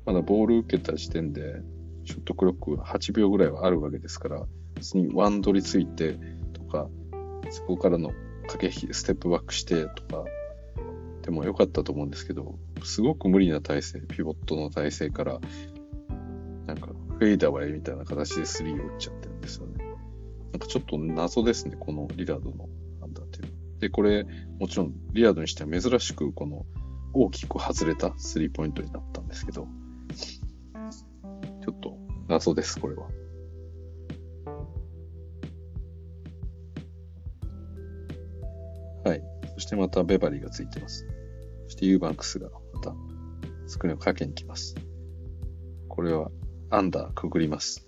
Speaker 1: まだボール受けた時点で、ショットクロック8秒ぐらいはあるわけですから、別にワンドリついてとか、そこからの駆け引きステップバックしてとか、ってもよかったと思うんですけど、すごく無理な体勢、ピボットの体勢から、フェイダウェイみたいな形でスリーを打っちゃってるんですよね。なんかちょっと謎ですね、このリラードの判断っていう。で、これ、もちろんリラードにしては珍しく、この大きく外れたスリーポイントになったんですけど、ちょっと謎です、これは。はい。そしてまたベバリーがついてます。そしてユーバンクスがまたスクリーンをかけに来ます。これはアンダーくぐります。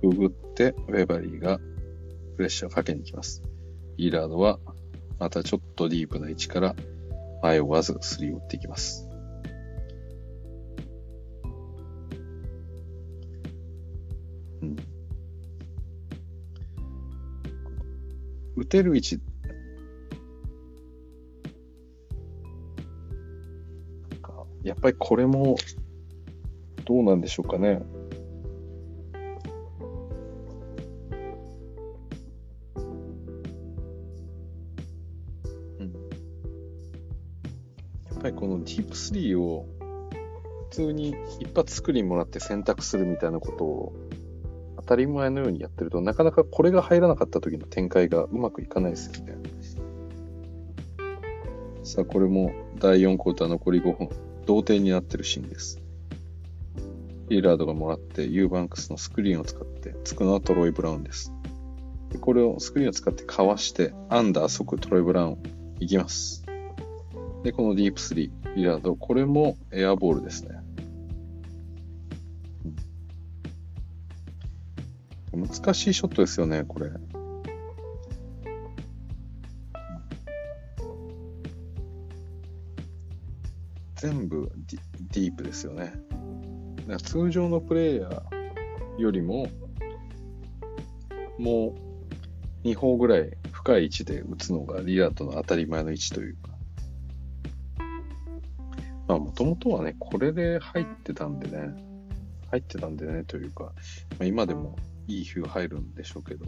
Speaker 1: くぐって、ウェバリーがプレッシャーをかけに行きます。イーラードは、またちょっとディープな位置から前を追わずスリーを打っていきます。うん。打てる位置、ぱりこれも、どうなんでしょうかね。うん、やっぱりこのディープスリーを普通に一発スクリーンもらって選択するみたいなことを当たり前のようにやってると、なかなかこれが入らなかった時の展開がうまくいかないですよね。さあ、これも第4クォーター残り5分、同点になってるシーンです。ヒーラードがもらって、ユーバンクスのスクリーンを使って、つくのはトロイ・ブラウンです。でこれをスクリーンを使ってかわして、アンダー即トロイ・ブラウン行きます。で、このディープスリー、リラード、これもエアボールですね。難しいショットですよね、これ。全部ディープですよね。通常のプレイヤーよりも、もう2歩ぐらい深い位置で打つのがリラードの当たり前の位置というか、まあ、もともとはね、これで入ってたんでね、入ってたんでね、というか、まあ、今でもいい風入るんでしょうけど、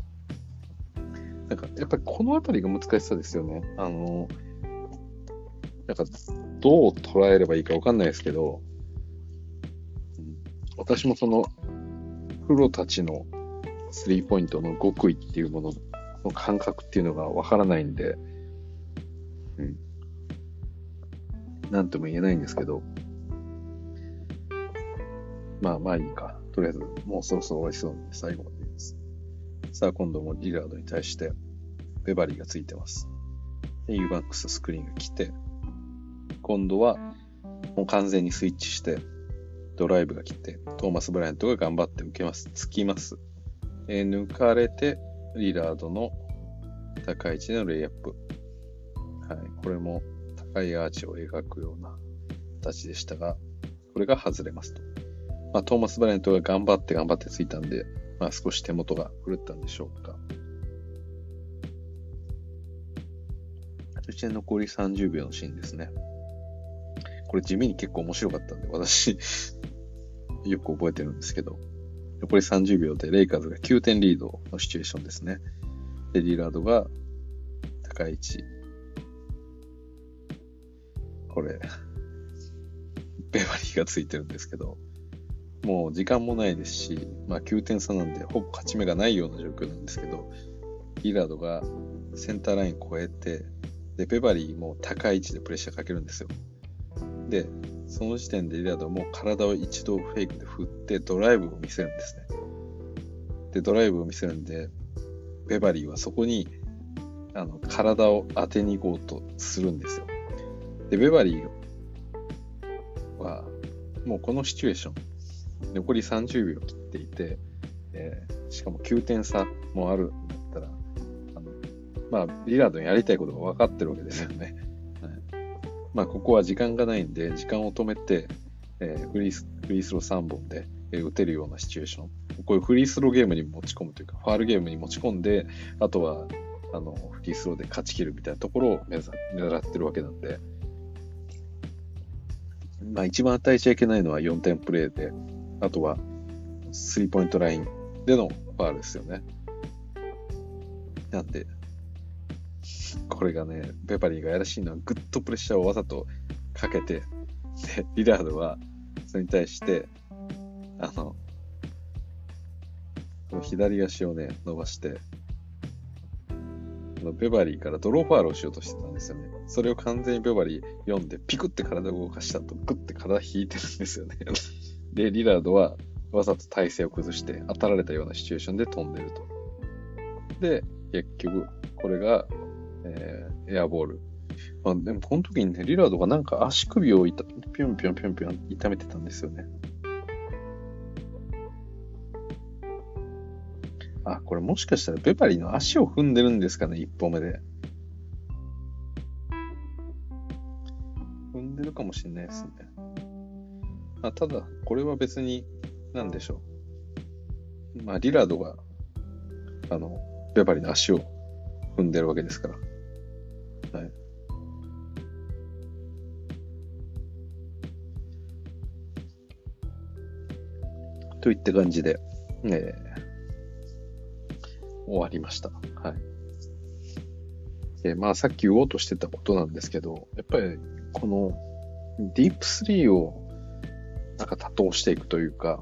Speaker 1: なんか、やっぱりこの辺りが難しさですよね。あの、なんか、どう捉えればいいかわかんないですけど、私もその、プロたちのスリーポイントの極意っていうものの感覚っていうのがわからないんで、うん。なんとも言えないんですけど、まあまあいいか。とりあえず、もうそろそろ終わりそうなんで最後まで言います。さあ、今度もリラードに対して、ベバリーがついてます。で、ユーバックススクリーンが来て、今度は、もう完全にスイッチして、ドライブが来て、トーマス・ブライアントが頑張って受けます。つきます。えー、抜かれて、リラードの高い位置でのレイアップ。はい。これも高いアーチを描くような形でしたが、これが外れますと。まあ、トーマス・バレントが頑張って頑張ってついたんで、まあ、少し手元が狂ったんでしょうか。そして残り30秒のシーンですね。これ地味に結構面白かったんで、私 *laughs* よく覚えてるんですけど、残り30秒でレイカーズが9点リードのシチュエーションですね。で、リラードが高い位置、これ、ベバリーがついてるんですけど、もう時間もないですし、まあ9点差なんで、ほぼ勝ち目がないような状況なんですけど、ギラードがセンターライン越えて、で、ベバリーも高い位置でプレッシャーかけるんですよ。で、その時点でリラードはもう体を一度フェイクで振ってドライブを見せるんですね。で、ドライブを見せるんで、ベバリーはそこにあの体を当てに行こうとするんですよ。で、ベバリーは、もうこのシチュエーション、残り30秒切っていて、えー、しかも9点差もあるんだったら、あのまあ、リラードにやりたいことが分かってるわけですよね。まあ、ここは時間がないんで、時間を止めて、えー、フリースフリースロー3本で、えー、打てるようなシチュエーション。こういうフリースローゲームに持ち込むというか、ファールゲームに持ち込んで、あとは、あの、フリースローで勝ち切るみたいなところを目指狙ってるわけなんで、まあ一番与えちゃいけないのは4点プレーで、あとはスリーポイントラインでのファールですよね。なんで、これがね、ベバリーがやらしいのはグッとプレッシャーをわざとかけて、で、リラードはそれに対して、あの、左足をね、伸ばして、のベバリーからドローファールをしようとしてたんですよね。それを完全にベバリー読んで、ピクって体を動かしたと、グッて体引いてるんですよね。*laughs* で、リラードはわざと体勢を崩して当たられたようなシチュエーションで飛んでると。で、結局、これが、えー、エアボール。まあ、でもこの時にね、リラードがなんか足首を痛ぴょんぴょんぴょんぴょん痛めてたんですよね。あ、これもしかしたらベバリの足を踏んでるんですかね、一歩目で。踏んでるかもしれないですね。あただ、これは別に、なんでしょう。まあ、リラードが、あの、ベバリの足を踏んでるわけですから。はい。といった感じで、えー、終わりました。はい。えまあさっき言おうとしてたことなんですけど、やっぱりこのディープスリーをなんか多投していくというか、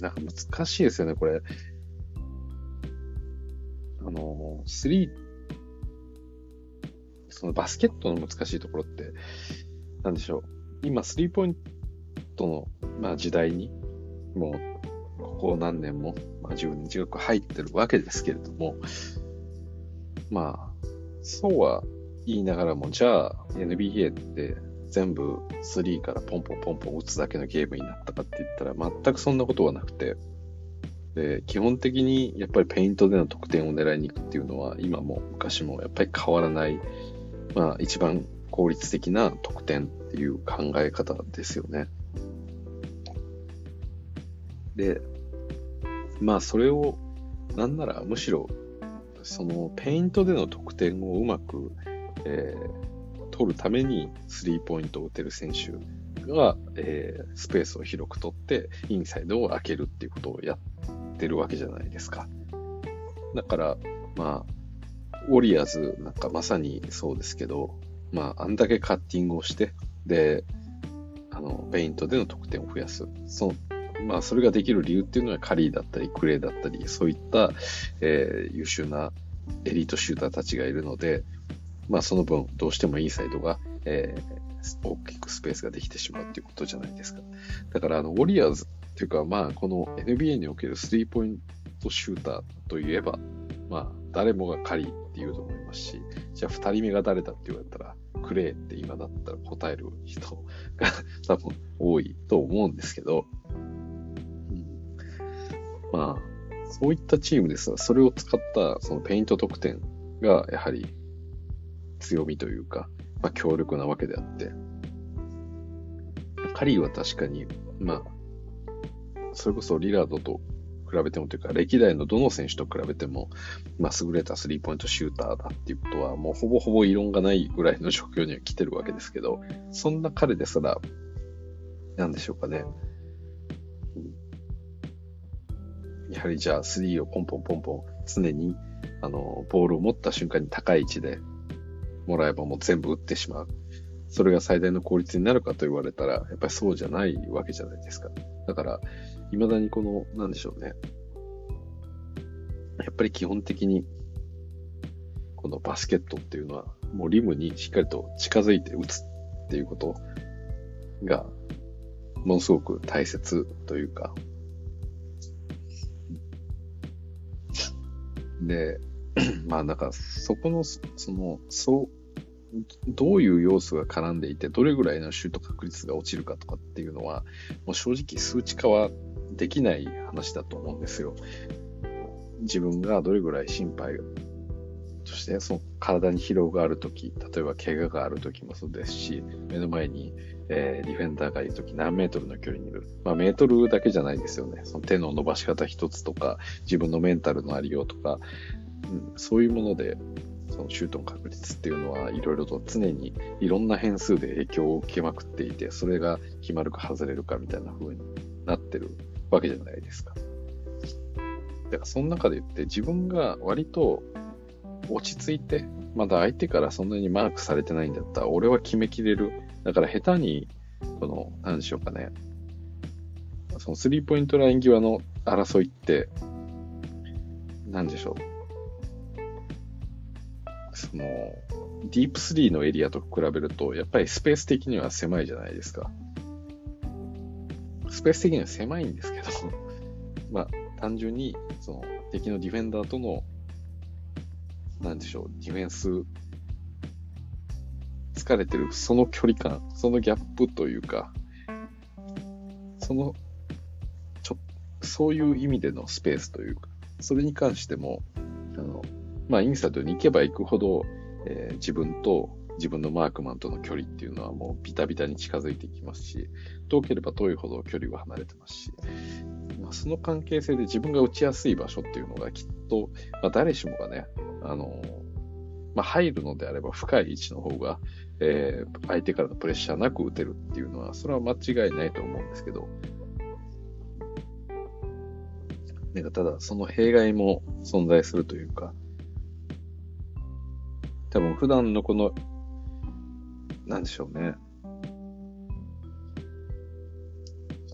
Speaker 1: なんか難しいですよね、これ。あの、3、そのバスケットの難しいところって、なんでしょう。今、スリーポイントの、まあ、時代に、もう、ここ何年も、まあ、自分に近く入ってるわけですけれども、まあ、そうは言いながらも、じゃあ、NBA って全部3からポンポンポンポン打つだけのゲームになったかって言ったら全くそんなことはなくて、で、基本的にやっぱりペイントでの得点を狙いに行くっていうのは今も昔もやっぱり変わらない、まあ一番効率的な得点っていう考え方ですよね。で、まあそれをなんならむしろそのペイントでの得点をうまく、えー取るためにスリーポイントを打てる選手が、えー、スペースを広く取ってインサイドを開けるっていうことをやってるわけじゃないですか。だから、まあ、ウォリアーズなんかまさにそうですけど、まあ、あんだけカッティングをして、で、あの、ペイントでの得点を増やす。そのまあ、それができる理由っていうのはカリーだったり、クレイだったり、そういった、えー、優秀なエリートシューターたちがいるので、まあその分どうしてもインサイドが、えー、大きくスペースができてしまうっていうことじゃないですか。だからあの、ウォリアーズっていうかまあこの NBA におけるスリーポイントシューターといえば、まあ誰もがカリーって言うと思いますし、じゃあ二人目が誰だって言われたら、クレイって今だったら答える人が多分多いと思うんですけど、うん、まあ、そういったチームですが、それを使ったそのペイント得点がやはり強みというか、まあ、強力なわけであって、カリーは確かに、まあ、それこそリラードと比べてもというか、歴代のどの選手と比べても、まあ、優れたスリーポイントシューターだっていうことは、もうほぼほぼ異論がないぐらいの状況には来てるわけですけど、そんな彼ですら、なんでしょうかね。やはりじゃあ、スリーをポンポンポンポン、常に、あの、ボールを持った瞬間に高い位置でもらえばもう全部打ってしまう。それが最大の効率になるかと言われたら、やっぱりそうじゃないわけじゃないですか。だから、未だにこの、なんでしょうね。やっぱり基本的に、このバスケットっていうのは、もうリムにしっかりと近づいて打つっていうことが、ものすごく大切というか、で、*clears throat* まあなんかそこの、その、そう、どういう要素が絡んでいて、どれぐらいのシュート確率が落ちるかとかっていうのは、もう正直数値化はできない話だと思うんですよ。自分がどれぐらい心配そしてその体に疲労があるとき、例えば怪我があるときもそうですし、目の前に、えー、ディフェンダーがいるとき何メートルの距離にいる。まあメートルだけじゃないですよね。その手の伸ばし方一つとか、自分のメンタルのありようとか、うん、そういうもので、そのシュートの確率っていうのはいろいろと常にいろんな変数で影響を受けまくっていて、それが決まるか外れるかみたいな風になってるわけじゃないですか。だからその中で言って自分が割と落ち着いて、まだ相手からそんなにマークされてないんだったら、俺は決めきれる。だから下手に、その、なんでしょうかね。そのスリーポイントライン際の争いって、なんでしょう。その、ディープスリーのエリアと比べると、やっぱりスペース的には狭いじゃないですか。スペース的には狭いんですけど、*laughs* まあ、単純に、その、敵のディフェンダーとのなんでしょう、ディフェンス、疲れてる、その距離感、そのギャップというか、その、ちょ、そういう意味でのスペースというか、それに関しても、あの、まあ、インサイドに行けば行くほど、えー、自分と自分のマークマンとの距離っていうのはもうビタビタに近づいてきますし、遠ければ遠いほど距離は離れてますし、まあ、その関係性で自分が打ちやすい場所っていうのがきっと、まあ、誰しもがね、あの、まあ、入るのであれば深い位置の方が、えー、相手からのプレッシャーなく打てるっていうのは、それは間違いないと思うんですけど、なんかただその弊害も存在するというか、多分普段のこの、なんでしょうね。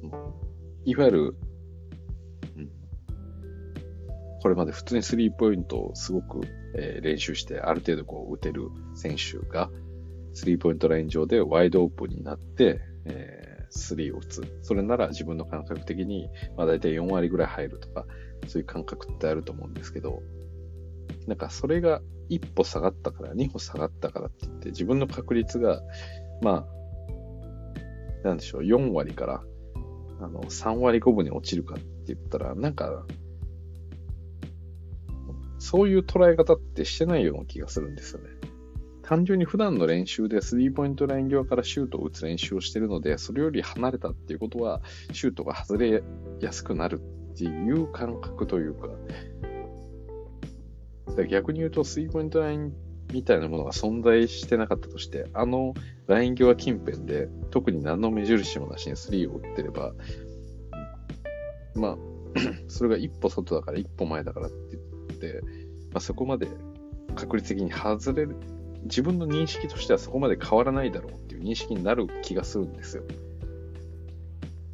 Speaker 1: そのいわゆるうんこれまで普通にスリーポイントをすごく、えー、練習してある程度こう打てる選手が、スリーポイントライン上でワイドオープンになって、えー、スリーを打つ。それなら自分の感覚的に、まあ大体4割ぐらい入るとか、そういう感覚ってあると思うんですけど、なんかそれが一歩下がったから、二歩下がったからって言って、自分の確率が、まあ、なんでしょう、4割から、あの、3割5分に落ちるかって言ったら、なんか、そういう捉え方ってしてないような気がするんですよね。単純に普段の練習でスリーポイントライン際からシュートを打つ練習をしてるので、それより離れたっていうことは、シュートが外れやすくなるっていう感覚というか、か逆に言うと、スリーポイントラインみたいなものが存在してなかったとして、あのライン際近辺で、特に何の目印もなしにスリーを打ってれば、まあ、*clears throat* それが一歩外だから一歩前だからってで、まあ、そこまで確率的に外れる、自分の認識としてはそこまで変わらないだろうっていう認識になる気がするんですよ。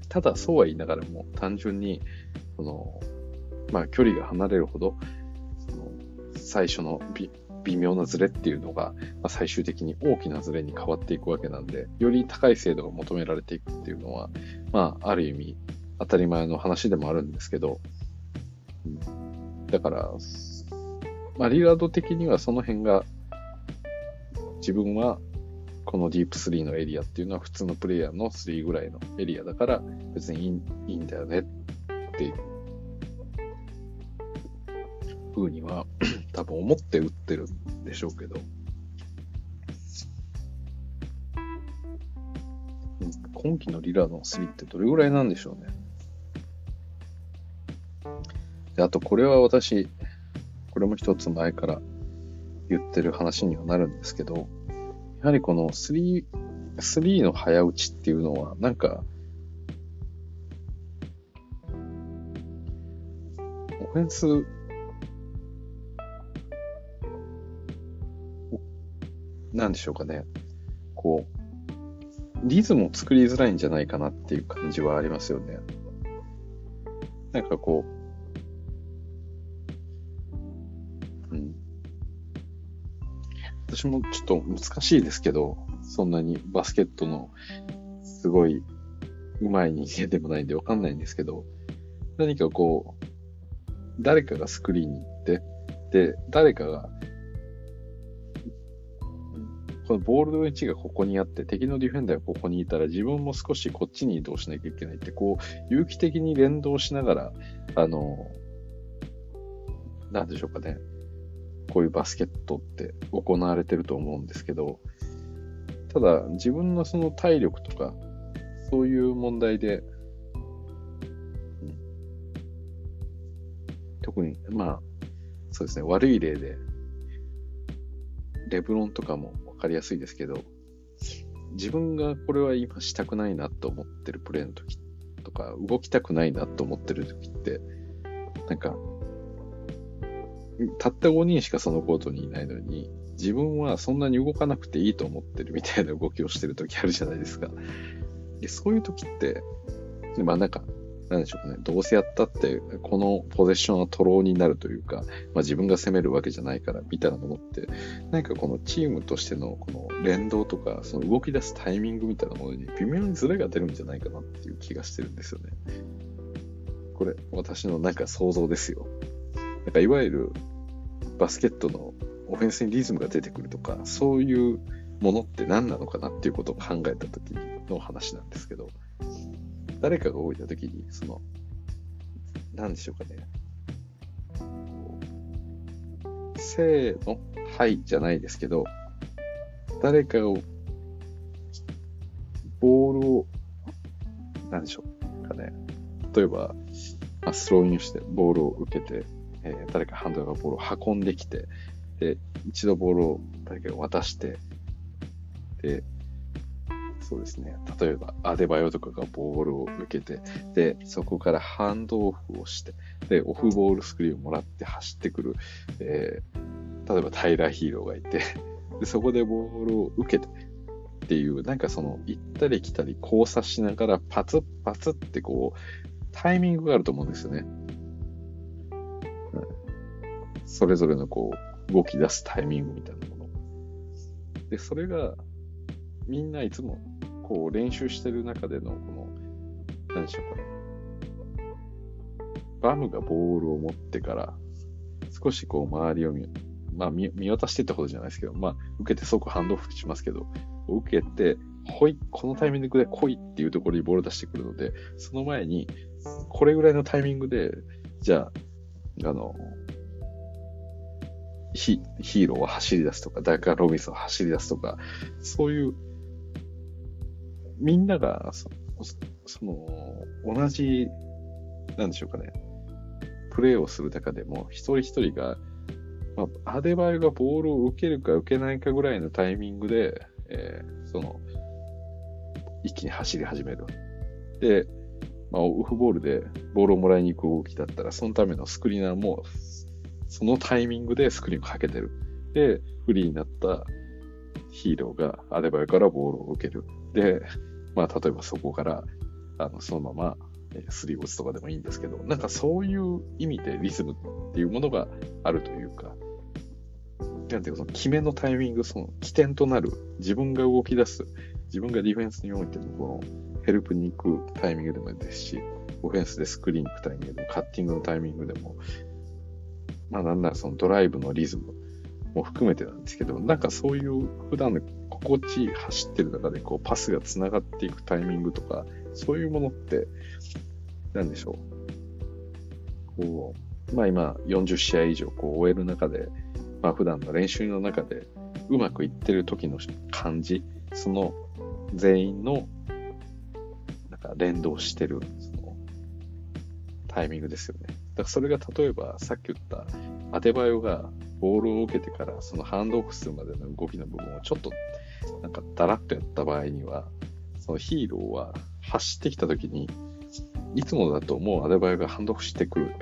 Speaker 1: ただ、そうは言いながらも、単純に、その、まあ、距離が離れるほど、その最初の微妙なズレっていうのが、まあ、最終的に大きなズレに変わっていくわけなんで、より高い精度が求められていくっていうのは、まあ、ある意味、当たり前の話でもあるんですけど、うん。だから、まあ、リラード的にはその辺が、自分はこのディープ3のエリアっていうのは普通のプレイヤーの3ぐらいのエリアだから別にいいいいんだよねっていう風には多分思って打ってるんでしょうけど、今季のリラードの3ってどれぐらいなんでしょうね。で、あとこれは私、これも一つ前から言ってる話にはなるんですけど、やはりこの3、3の早打ちっていうのは、なんか、オフェンス、なんでしょうかね。こう、リズムを作りづらいんじゃないかなっていう感じはありますよね。なんかこう、うん私もちょっと難しいですけど、そんなにバスケットのすごい上手い人間でもないんでわかんないんですけど、何かこう、誰かがスクリーンに行って、で、誰かが、このボールの位置がここにあって、敵のディフェンダーがここにいたら、自分も少しこっちに移動しなきゃいけないって、こう、有機的に連動しながら、あの、なんでしょうかね。こういうバスケットって行われてると思うんですけど、ただ自分のその体力とか、そういう問題で、特に、まあ、そうですね、悪い例で、レブロンとかもわかりやすいですけど、自分がこれは今したくないなと思ってるプレーの時とか、動きたくないなと思ってる時って、なんか、たった5人しかそのコートにいないのに、自分はそんなに動かなくていいと思ってるみたいな動きをしてる時あるじゃないですか。でそういう時って、まあなんか、なんでしょうかね、どうせやったって、このポゼッションはトローになるというか、まあ自分が攻めるわけじゃないから、みたいなものって、何かこのチームとしてのこの連動とか、その動き出すタイミングみたいなものに微妙にズレが出るんじゃないかなっていう気がしてるんですよね。これ、私のなんか想像ですよ。なんかいわゆるバスケットのオフェンスにリズムが出てくるとか、そういうものって何なのかなっていうことを考えた時の話なんですけど、誰かが動いた時に、その、何でしょうかね。せーの、はいじゃないですけど、誰かを、ボールを、何でしょうかね。例えば、まあ、スローインして、ボールを受けて、えー、誰かハンドルがボールを運んできて、で、一度ボールを誰かが渡して、で、そうですね。例えば、アデバヨとかがボールを受けて、で、そこからハンドオフをして、で、オフボールスクリーンをもらって走ってくる、えー、例えばタイラーヒーローがいて、で、そこでボールを受けて、っていう、なんかその、行ったり来たり交差しながら、パツッパツってこう、タイミングがあると思うんですよね。それぞれのこう、動き出すタイミングみたいなもの。で、それが、みんないつもこう練習してる中でのこの、何でしょうかね。バムがボールを持ってから、少しこう周りを見、まあ見見渡してってことじゃないですけど、まあ受けて即ハンドオフしますけど、受けて、ほい、このタイミングで来いっていうところにボール出してくるので、その前に、これぐらいのタイミングで、じゃあ、あの、ヒヒーローは走り出すとか、ダイカー・ロビンスは走り出すとか、そういうみんながそ、その、同じ、なんでしょうかね、プレーをする中でも、一人一人が、まあ、アデバイがボールを受けるか受けないかぐらいのタイミングで、えー、その、一気に走り始める。で、まあ、オフボールでボールをもらいに行く動きだったら、そのためのスクリーナーも、そのタイミングでスクリーンをかけてる。で、フリーになったヒーローがアデバイからボールを受ける。で、まあ、例えばそこから、あの、そのまま、えスリーボツとかでもいいんですけど、なんかそういう意味でリズムっていうものがあるというか、なんていうか、その決めのタイミング、その起点となる、自分が動き出す、自分がディフェンスにおいてのこのヘルプに行くタイミングでもいいですし、オフェンスでスクリーン行くタイミングでも、カッティングのタイミングでも、まあなんならそのドライブのリズムも含めてなんですけど、なんかそういう普段の心地いい走ってる中でこうパスが繋がっていくタイミングとか、そういうものって、なんでしょう。こう、まあ今40試合以上こう終える中で、まあ普段の練習の中でうまくいってる時の感じ、その全員のなんか連動してるそのタイミングですよね。だからそれが例えばさっき言ったアテバヨがボールを受けてからそのハンドオフするまでの動きの部分をちょっとなんかダラッとやった場合には、そのヒーローは走ってきた時に、いつもだともうアデバイがハンドオフしてくる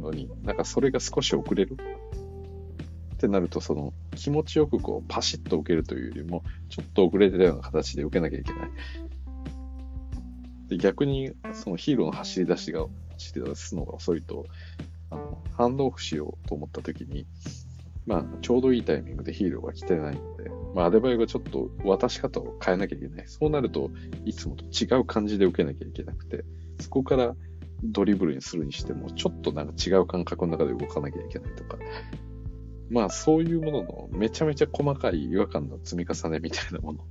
Speaker 1: のに、なんかそれが少し遅れるってなると、その気持ちよくこうパシッと受けるというよりも、ちょっと遅れてたような形で受けなきゃいけない。で逆に、そのヒーローの走り出しが、走り出すのが遅いと、あの、ハンドオフしようと思った時に、まあ、ちょうどいいタイミングでヒーローが来てないので、まあ、アデバイがちょっと渡し方を変えなきゃいけない。そうなると、いつもと違う感じで受けなきゃいけなくて、そこからドリブルにするにしても、ちょっとなんか違う感覚の中で動かなきゃいけないとか、まあそういうもののめちゃめちゃ細かい違和感の積み重ねみたいなもの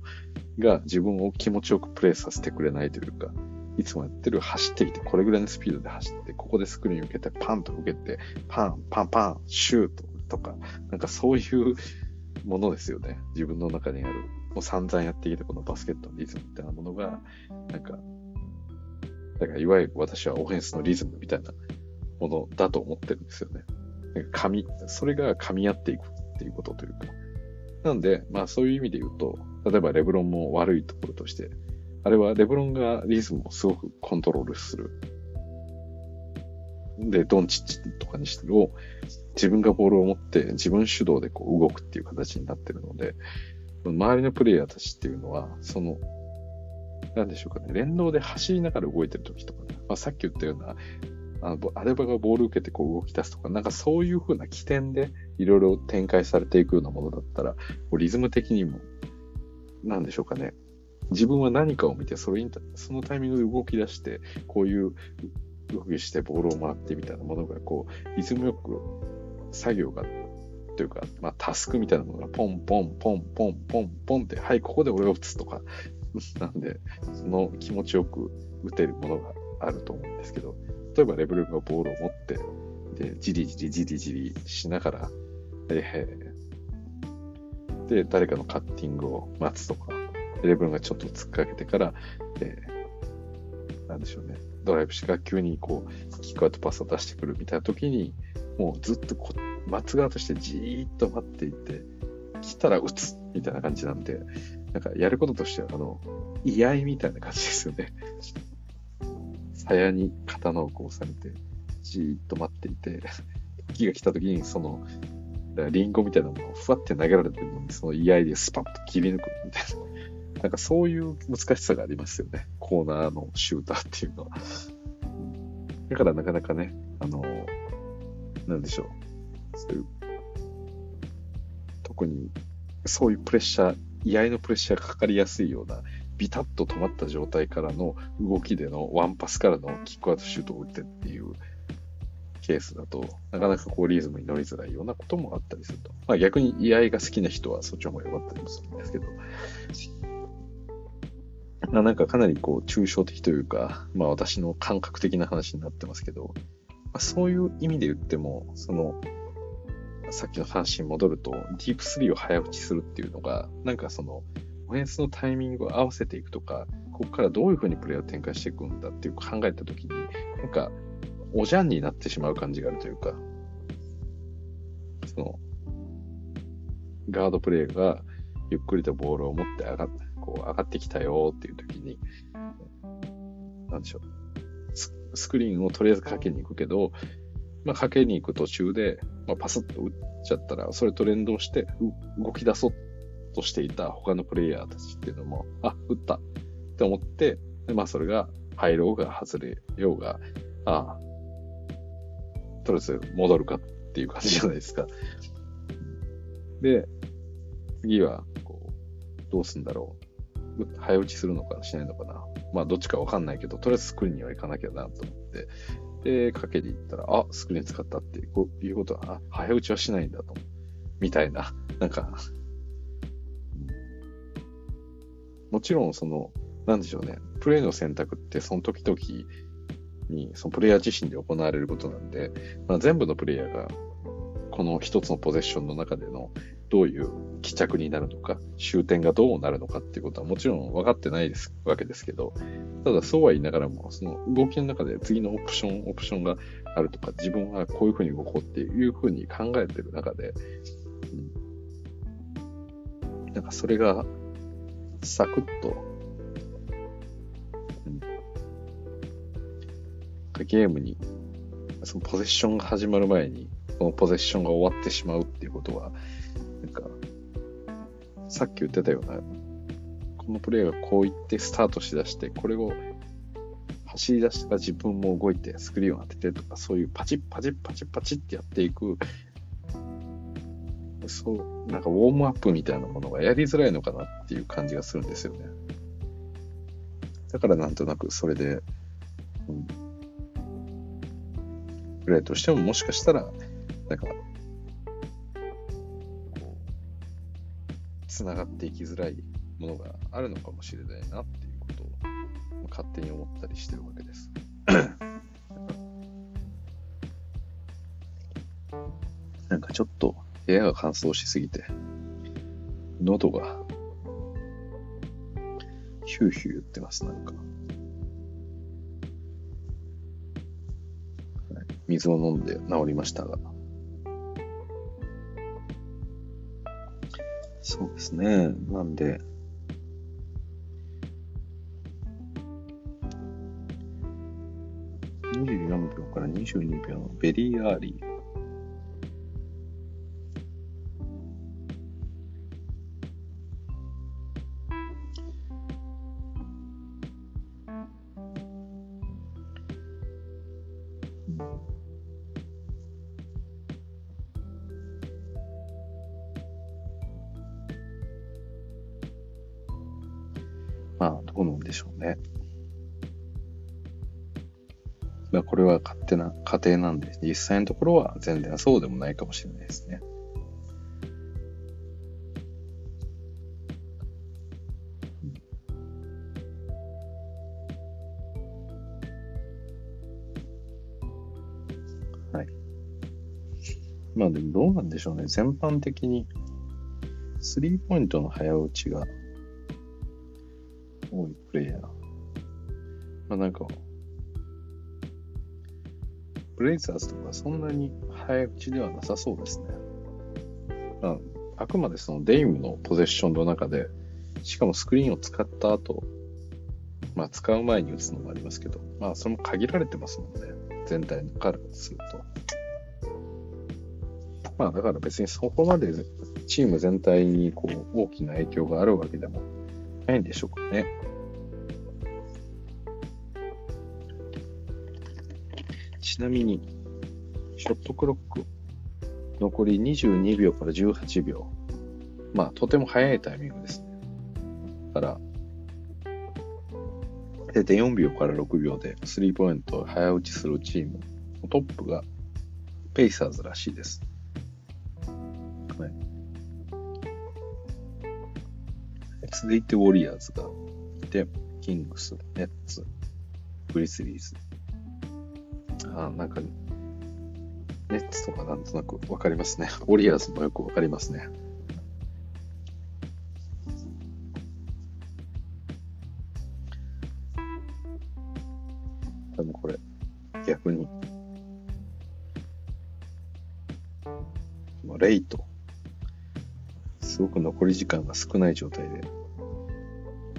Speaker 1: が自分を気持ちよくプレイさせてくれないというか、いつもやってる走ってきて、これぐらいのスピードで走って、ここでスクリーン受けて、パンと受けて、パン、パン、パン、シュートとか、なんかそういうものですよね。自分の中にある、もう散々やってきたこのバスケットのリズムみたいなものが、なんか、だからいわゆる私はオフェンスのリズムみたいなものだと思ってるんですよね。なんか噛み、それが噛み合っていくっていうことというか。なんで、まあそういう意味で言うと、例えばレブロンも悪いところとして、あれはレブロンがリズムをすごくコントロールする。で、ドンチッチとかにしても、自分がボールを持って自分主導でこう動くっていう形になってるので、周りのプレイヤーたちっていうのは、その、なんでしょうかね、連動で走りながら動いてる時とかね、まあ、さっき言ったような、あのアレバがボール受けてこう動き出すとか、なんかそういう風な起点でいろいろ展開されていくようなものだったら、こうリズム的にも、なんでしょうかね、自分は何かを見て、それに、そのタイミングで動き出して、こういう動きしてボールを回ってみたいなものが、こう、リズムよく作業が、というか、まあ、タスクみたいなものがポンポンポンポンポンポンって、はい、ここで俺が打つとか、*laughs* なんで、その気持ちよく打てるものがあると思うんですけど、例えばレベルがボールを持って、で、じりじりじりじりしながら、えー、で、誰かのカッティングを待つとか、レベルがちょっと突っかけてから、えー、なんでしょうね、ドライブしが急にこう、キックアウトパスを出してくるみたいな時に、もうずっとこ待つ側としてじーっと待っていて、来たら打つみたいな感じなんで、なんかやることとしては、あの、居合みたいな感じですよね。鞘に刀をこうされて、じーっと待っていて、時が来た時に、その、リンゴみたいなものをふわって投げられてるのに、その居合でスパッと切り抜くみたいな。なんかそういう難しさがありますよね。コーナーのシューターっていうのは。だからなかなかね、あの、なんでしょう。そういう、特にそういうプレッシャー、居合のプレッシャーがかかりやすいような、ビタッと止まった状態からの動きでのワンパスからのキックアウトシュートを打ってっていうケースだと、なかなかこうリズムに乗りづらいようなこともあったりすると。まあ逆に居合が好きな人はそっちの方が良かったりもするんですけど、*laughs* まあなんかかなりこう抽象的というか、まあ私の感覚的な話になってますけど、まあ、そういう意味で言っても、その、さっきの話に戻ると、ディープ3を早打ちするっていうのが、なんかその、オフェンスのタイミングを合わせていくとか、ここからどういう風にプレーを展開していくんだっていう考えたときに、なんか、おじゃんになってしまう感じがあるというか、その、ガードプレーがゆっくりとボールを持って上がっこう上がってきたよっていう時に、なんでしょう。スクリーンをとりあえずかけに行くけど、まあ、かけに行く途中で、まあ、パスッと打っちゃったら、それと連動して動き出そうとしていた他のプレイヤーたちっていうのも、あ、打ったって思って、でまあそれが入ろうが外れようが、ああ、とりあえず戻るかっていう感じじゃないですか。で、次は、こう、どうすんだろう。早打ちするのかしないのかな。まあどっちかわかんないけど、とりあえずスクリーンには行かなきゃなと思って、で、かけに行ったら、あ、スクリーン使ったっていうことは、あ、早打ちはしないんだと。みたいな、なんかもちろんその、なんでしょうね、プレイの選択ってその時々に、そのプレイヤー自身で行われることなんで、まあ、全部のプレイヤーが、この一つのポゼッションの中でのどういう帰着になるのか、終点がどうなるのかっていうことはもちろん分かってないですわけですけど、ただそうは言いながらも、その動きの中で次のオプション、オプションがあるとか、自分はこういうふうに動こうっていうふうに考えてる中で、うん、なんかそれがサクッと、うん、ゲームに、そのポゼッションが始まる前に、このポゼッションが終わってしまうっていうことは、なんか、さっき言ってたような、このプレイがこう言ってスタートしだして、これを走り出したら自分も動いてスクリーンを当ててとか、そういうパチッパチッパチッパチッってやっていく、そう、なんかウォームアップみたいなものがやりづらいのかなっていう感じがするんですよね。だからなんとなくそれで、うん、プレイとしてももしかしたら、なんか、つながっていきづらいものがあるのかもしれないなっていうことを勝手に思ったりしてるわけです。*laughs* なんかちょっと部屋が乾燥しすぎて、喉がヒューヒュー言ってます、なんか。水を飲んで治りましたが。そうですね。なんで、24秒から22秒の very early。手な仮定なんで、実際のところは全然そうでもないかもしれないですね。はい。まあでもどうなんでしょうね。全般的に、スリーポイントの早打ちが多いプレイヤー。まあなんか、ブレイザーズとかそんなに早打ちではなさそうですね。まあ、あくまでそのデイムのポゼッションの中で、しかもスクリーンを使った後、まあ使う前に打つのもありますけど、まあそれも限られてますもんね。全体からすると。まあだから別にそこまでチーム全体にこう大きな影響があるわけでもないんでしょうかね。ちなみに、ショットクロック、残り22秒から18秒。まあ、とても早いタイミングですね。だから、0.4秒から6秒でスリーポイントを早打ちするチームトップがペイサーズらしいです。はい。続いてウォリアーズがいて、キングス、ネッツ、グリスリーズ、あなんか、ネッツとかなんとなくわかりますね。ウォリアーズもよくわかりますね。でもこれ、逆に、レイト、すごく残り時間が少ない状態で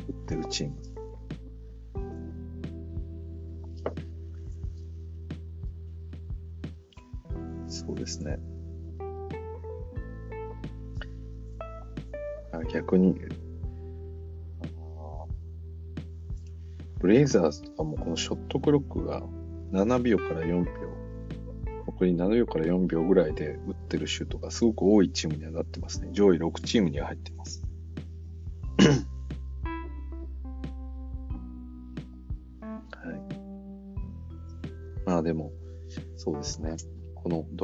Speaker 1: 打ってるチーム。ね。逆に、ブレイザーズとかもこのショットクロックが7秒から4秒、残り7秒から4秒ぐらいで打ってるシュートがすごく多いチームにはなってますね。上位6チームには入ってます。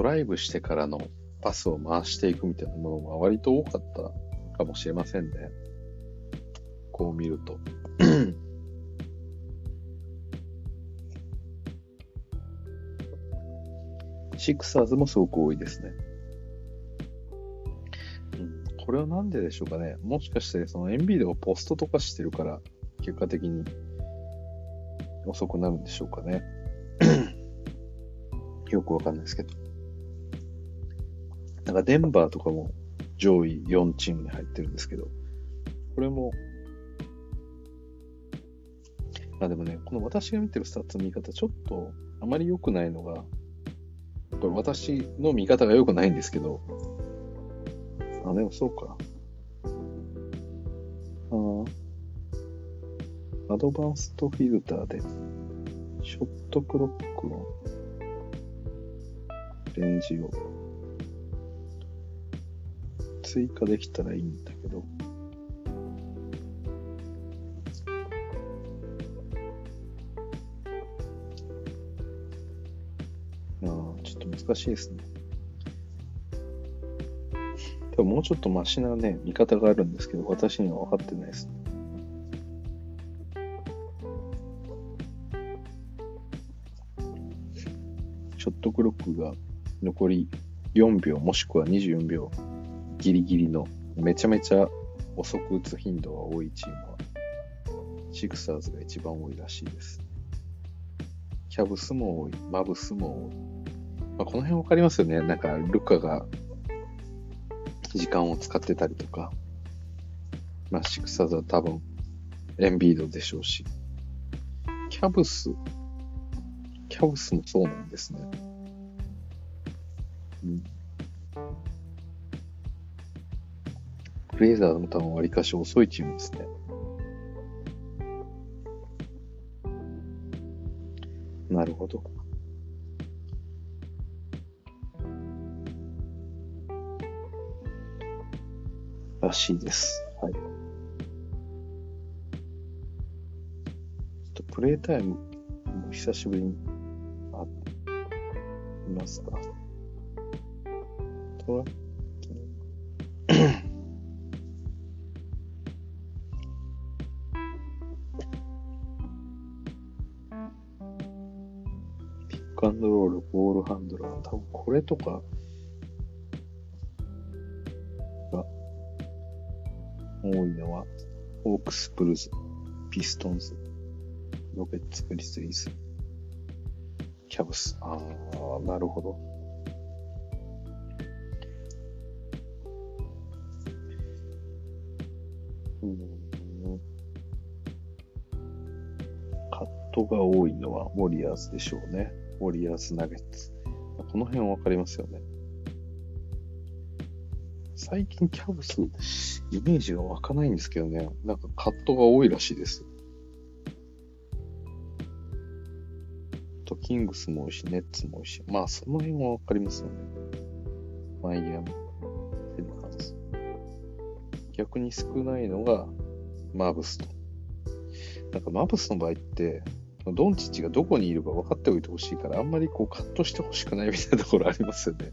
Speaker 1: ライブしてからのパスを回していくみたいなものが割と多かったかもしれませんね。こう見ると。*clears throat* シクサーズもすごく多いですね。うん、これはなんででしょうかね。もしかしてそのエンビードがポストとかしてるから、結果的に遅くなるんでしょうかね。*clears throat* よくわかんないですけど。なんかデンバーとかも上位4チームに入ってるんですけど、これも、あでもね、この私が見てるスタッツの見方、ちょっとあまり良くないのが、これ私の見方が良くないんですけど、あ、でもそうか。あアドバンストフィルターで、ショットクロックをレンジを追加できたらいいんだけど、ああ、ちょっと難しいですね。多分もうちょっとマシなね、見方があるんですけど、私には分かってないですね。ショットクロックが残り4秒もしくは24秒ギリギリのめちゃめちゃ遅く打つ頻度が多いチームはシクサーズが一番多いらしいです。キャブスも多い、マブスも多い。まあ、この辺わかりますよね。なんかルカが時間を使ってたりとか。まあシクサーズは多分エンビードでしょうし。キャブスキャブスもそうなんですね。うん。ブレイザーの多分割かし遅いチームですね。なるほど。らしいです。はい。ちょっとプレイタイムも久しぶりにあいますか？トラれとかが、多いのは、ホークスブルズ、ピストンズ、ロケッツ・グリスリーズ、キャブス。ああ、なるほど。うん。カットが多いのはウォリアーズでしょうね。ウォリアーズ・ナゲッツ。この辺わかりますよね。最近キャブス、イメージが湧かないんですけどね、なんかカットが多いらしいです。と、キングスも多いし、ネッツも多いし、まあ、その辺はわかりますよね。マイアミ、フェリカンス。逆に少ないのが、マブスと。なんかマブスの場合って、ドンチッチがどこにいるか分かっておいてほしいから、あんまりこうカットしてほしくない *laughs* みたいなところありますよね。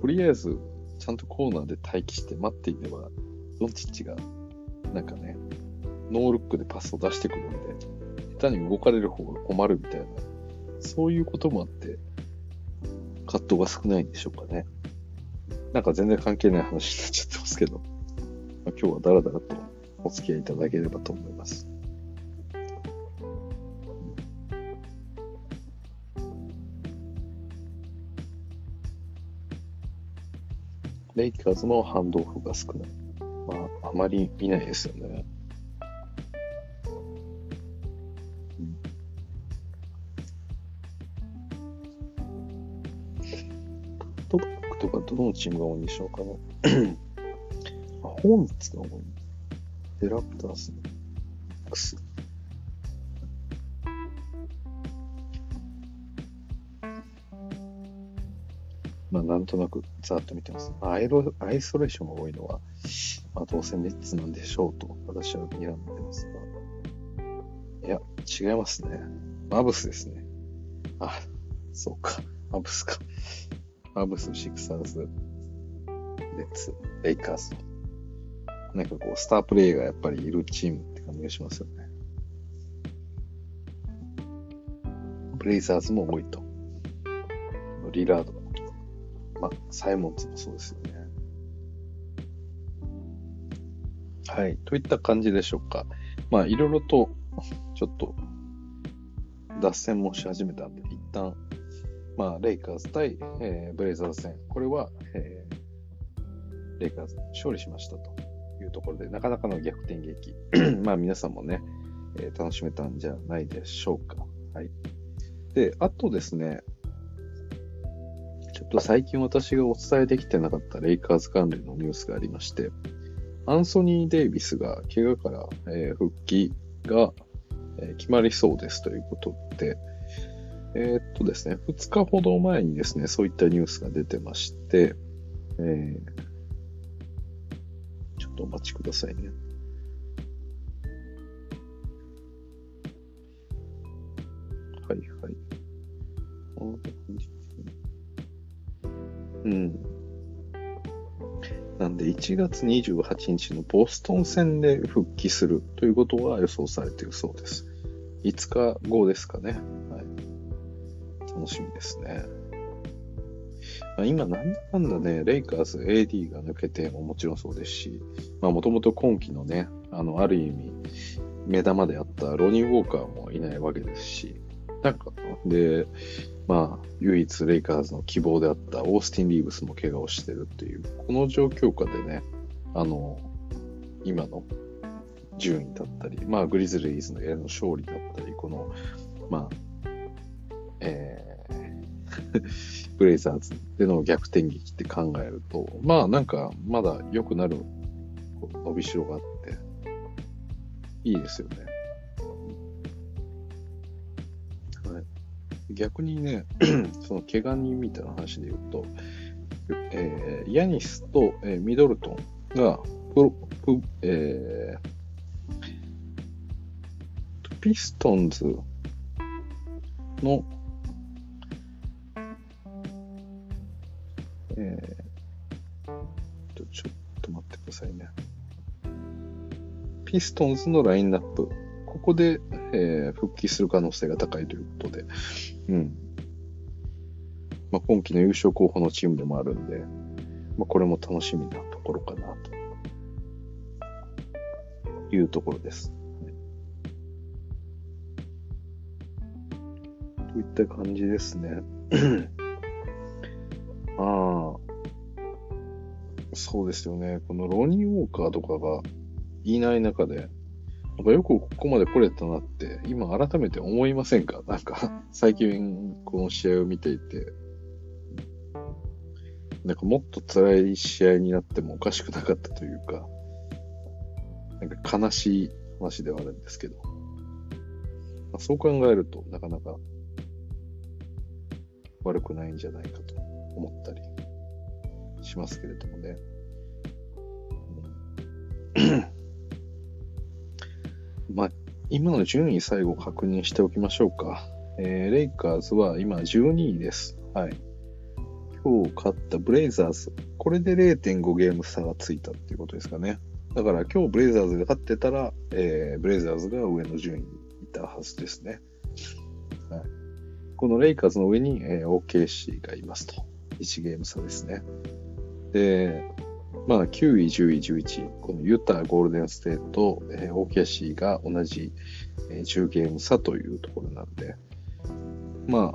Speaker 1: とりあえず、ちゃんとコーナーで待機して待っていれば、ドンチッチが、なんかね、ノールックでパスを出してくるんで、下手に動かれる方が困るみたいな、そういうこともあって、葛藤が少ないんでしょうかね。なんか全然関係ない話になっちゃってますけど、まあ、今日はダラダラとお付き合いいただければと思います。レイカーズのハンドオフが少ない。まあ、あまり見ないですよね。うん、トックとかどのチームが多いんでしょうかね。あ、ホーンツが多い。デラプターズ、クス。なんとなくざっと見てます。アイロアイソレーションが多いのは、まあ、どうせネッツなんでしょうと私は睨んでますが。いや、違いますね。マブスですね。あ、そうか。マブスか。マブス、シクサーズ、ネッツ、レイカーズ。なんかこう、スタープレイヤーがやっぱりいるチームって感じがしますよね。ブレイザーズも多いと。リラードまあ、サイモンズもそうですよね。はい。といった感じでしょうか。まあ、いろいろと、ちょっと、脱線もし始めたんで、一旦、まあ、レイカーズ対、えー、ブレイザーズ戦。これは、えー、レイカーズ勝利しましたというところで、なかなかの逆転劇。*clears throat* まあ、皆さんもね、えー、楽しめたんじゃないでしょうか。はい。で、あとですね、ちょっと最近私がお伝えできてなかったレイカーズ関連のニュースがありまして、アンソニー・デイビスが怪我から、えー、復帰が、えー、決まりそうですということで、えー、っとですね、2日ほど前にですね、そういったニュースが出てまして、えー、ちょっとお待ちくださいね。はいはい。うん。なんで、1月28日のボストン戦で復帰するということが予想されているそうです。5日後ですかね。はい。楽しみですね。まあ、今、なんだかんだね、レイカーズ AD が抜けてももちろんそうですし、まあ、もともと今季のね、あの、ある意味、目玉であったロニー・ウォーカーもいないわけですし、なんか、で、まあ、唯一レイカーズの希望であったオースティン・リーブスも怪我をしてるっていう、この状況下でね、あの、今の順位だったり、まあ、グリズリーズのへの勝利だったり、この、まあ、えー、*laughs* ブレイザーズでの逆転劇って考えると、まあなんかまだ良くなる伸びしろがあって、いいですよね。逆にね、*clears throat* その怪我人みたいな話で言うと、えー、ヤニスと、えー、ミドルトンがププ、えー、ピストンズの、えー、ちょっと待ってくださいね。ピストンズのラインナップ。ここで、えー、復帰する可能性が高いということで、うん。まあ、今季の優勝候補のチームでもあるんで、まあ、これも楽しみなところかなというところです。といった感じですね。あ *clears throat* あ、そうですよね。このロニー・ウォーカーとかがいない中で、なんかよくここまで来れたなって、今改めて思いませんか？なんか、最近この試合を見ていて、なんかもっと辛い試合になってもおかしくなかったというか、なんか悲しい話ではあるんですけど、まあ、そう考えるとなかなか悪くないんじゃないかと思ったりしますけれどもね。まあ、今の順位最後確認しておきましょうか。えー、レイカーズは今12位です。はい。今日勝ったブレイザーズ。これで0.5ゲーム差がついたっていうことですかね。だから今日ブレイザーズが勝ってたら、えー、ブレイザーズが上の順位にいたはずですね。はい、このレイカーズの上に、えー、OKC がいますと。1ゲーム差ですね。で、まあ、9位、10位、11位、このユタ、ゴールデンステート、えー、OKC が同じ、えー、10ゲーム差というところなんで、まあ、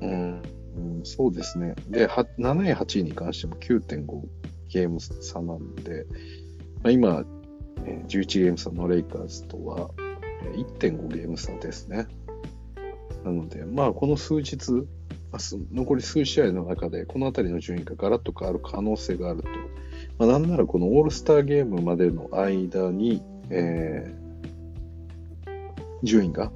Speaker 1: うん、うんそうですね。で、7位、8位に関しても9.5ゲーム差なんで、まあ、今、えー、11ゲーム差のレイカーズとは、1.5ゲーム差ですね。なので、まあ、この数日、残り数試合の中で、この辺りの順位がガラッと変わる可能性があると。まあ、なんならこのオールスターゲームまでの間に、えー、順位が、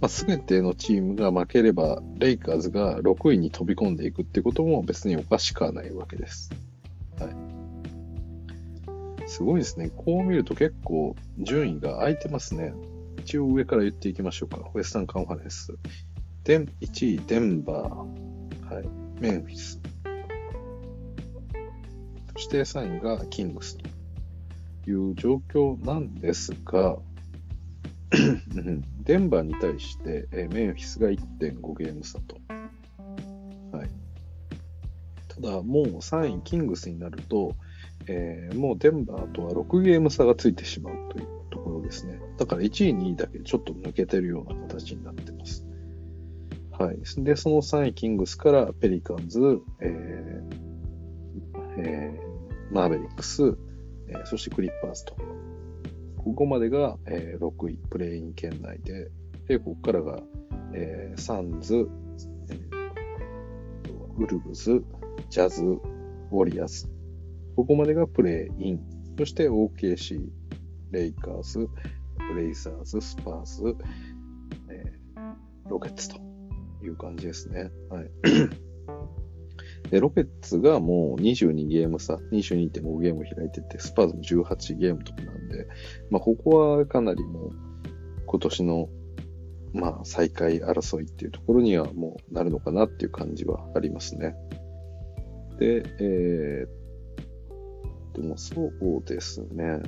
Speaker 1: まあ、全てのチームが負ければ、レイカーズが6位に飛び込んでいくってことも別におかしくはないわけです。はい。すごいですね。こう見ると結構順位が空いてますね。一応上から言っていきましょうか。ウエスタンカンファレンス。で1位、デンバー、はい、メンフィス。そして3位がキングスという状況なんですが、デンバーに対して、えメンフィスが1.5ゲーム差と。はい、ただ、もう3位キングスになると、えー、もうデンバーとは6ゲーム差がついてしまうというところですね。だから1位、2位だけちょっと抜けてるような形になってます。はい。で、その3位キングスからペリカンズ、えーえー、マーベリックス、えー、そしてクリッパーズと。ここまでが、えー、6位、プレイイン圏内で、で、ここからが、えー、サンズ、えー、ウルブズ、ジャズ、ウォリアーズ。ここまでがプレイイン。そして OKC、レイカーズ、ブレイザーズ、スパーズ、えー、ロケッツと。いう感じですね。はい。*clears throat* で、ロケッツがもう22ゲーム差、22.5ゲーム開いてて、スパーズも18ゲームとかなんで、まあ、ここはかなりもう、今年の、まあ、再開争いっていうところにはもうなるのかなっていう感じはありますね。で、えー、でもそうですね。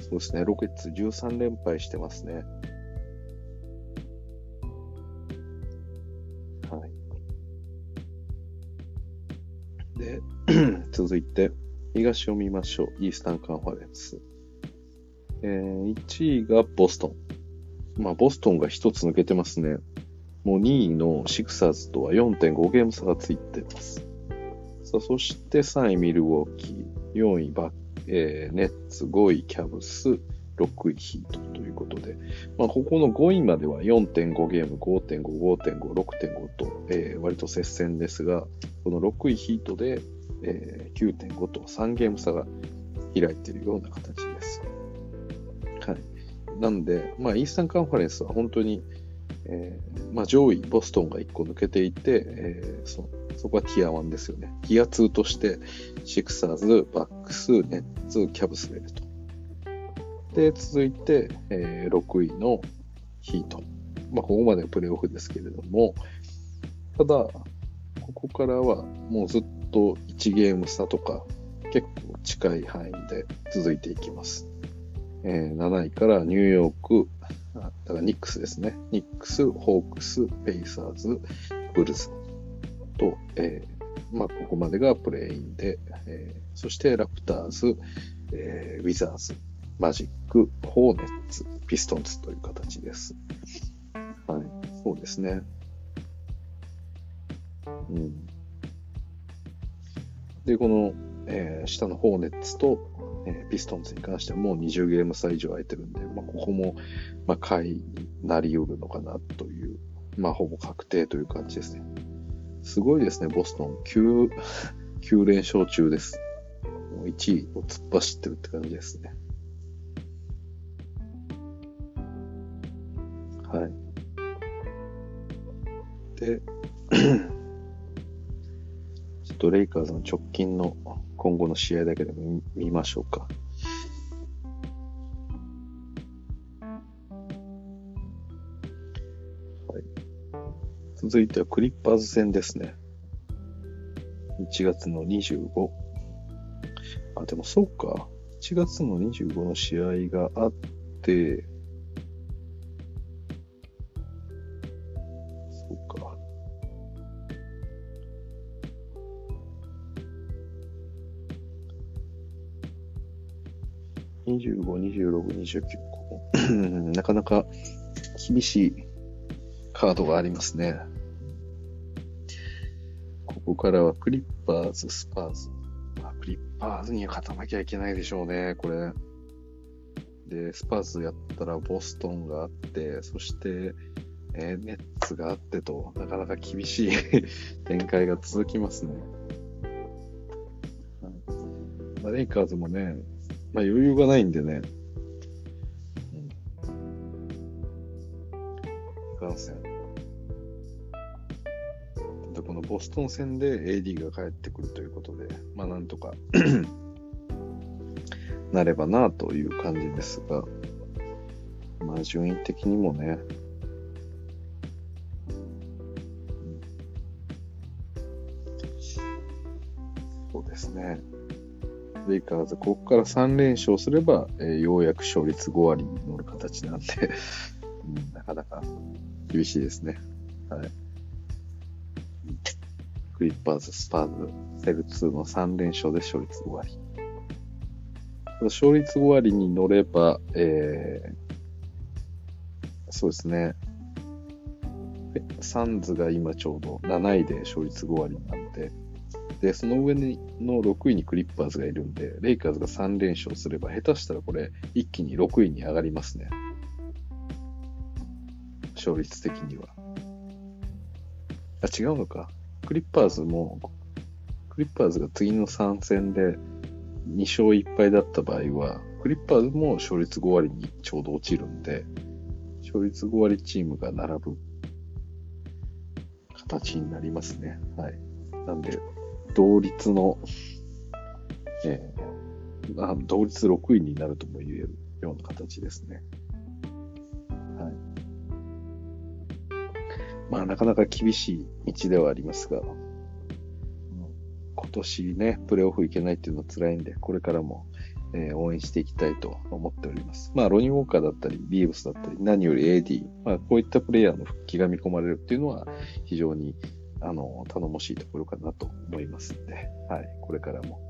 Speaker 1: そうですね、ロケッツ13連敗してますね。で、*clears throat* 続いて、東を見ましょう。イースタンカンファレンス。えー、1位がボストン。まあ、ボストンが1つ抜けてますね。もう2位のシクサーズとは4.5ゲーム差がついてます。さあ、そして3位ミルウォーキー、4位バッ、えー、ネッツ、5位キャブス、6位ヒートということで、まあ、ここの5位までは4.5ゲーム、5.5、5.5、6.5と、えー、割と接戦ですが、この6位ヒートで、えー、9.5と3ゲーム差が開いているような形です。はい。なんで、まあ、イースタンカンファレンスは本当に、えー、まあ、上位、ボストンが1個抜けていて、えー、そそこはティア1ですよね。ティア2として、シクサーズ、バックス、ネッツ、キャブスがいると。で、続いて、えー、6位のヒート。まあ、ここまでプレイオフですけれども、ただ、ここからはもうずっと1ゲーム差とか、結構近い範囲で続いていきます。えー、7位からニューヨーク、だからニックスですね。ニックス、ホークス、ペイサーズ、ブルズと、えー、まあ、ここまでがプレイインで、えー、そしてラプターズ、えー、ウィザーズ、マジック、ホーネッツ、ピストンズという形です。はい、そうですね。うん。で、この、えー、下のホーネッツと、えー、ピストンズに関してはもう20ゲーム差以上空いてるんで、まあ、ここも、まあ、下位になり得るのかなという、まあ、ほぼ確定という感じですね。すごいですね、ボストン。9、*laughs* 9連勝中です。もう1位を突っ走ってるって感じですね。で、ちょっとレイカーズの直近の今後の試合だけでも見ましょうか。はい、続いてはクリッパーズ戦ですね。1月の25。あ、でもそうか。1月の25の試合があって、26、29個。*clears throat* なかなか厳しいカードがありますね。ここからはクリッパーズ、スパーズ。あクリッパーズには勝たなきゃいけないでしょうね、これ。で、スパーズやったらボストンがあって、そして、えー、ネッツがあってと、なかなか厳しい *laughs* 展開が続きますね。まあレイカーズもね、まあ余裕がないんでね。いかんせん。で、このボストン戦で AD が帰ってくるということで、まあなんとか *clears throat* なればなという感じですが、まあ順位的にもね、そうですね。レイカーズ、ここから3連勝すれば、えー、ようやく勝率5割に乗る形なんで *laughs* うん、なかなか厳しいですね。はい。クリッパーズ、スパーズ、セルツの3連勝で勝率5割。勝率5割に乗れば、えー、そうですね。サンズが今ちょうど7位で勝率5割なんで、で、その上にの6位にクリッパーズがいるんで、レイカーズが3連勝すれば、下手したらこれ、一気に6位に上がりますね。勝率的には。あ、違うのか。クリッパーズも、クリッパーズが次の3戦で2勝1敗だった場合は、クリッパーズも勝率5割にちょうど落ちるんで、勝率5割チームが並ぶ形になりますね。はい。なんで、同率の、えー、あ同率6位になるとも言えるような形ですね。はい。まあ、なかなか厳しい道ではありますが、今年ね、プレーオフ行けないっていうのは辛いんで、これからも、えー、応援していきたいと思っております。まあ、ロニー・ウォーカーだったり、ビーブスだったり、何より AD、まあ、こういったプレイヤーの復帰が見込まれるっていうのは、非常にあの、頼もしいところかなと思いますんで、はい、これからも、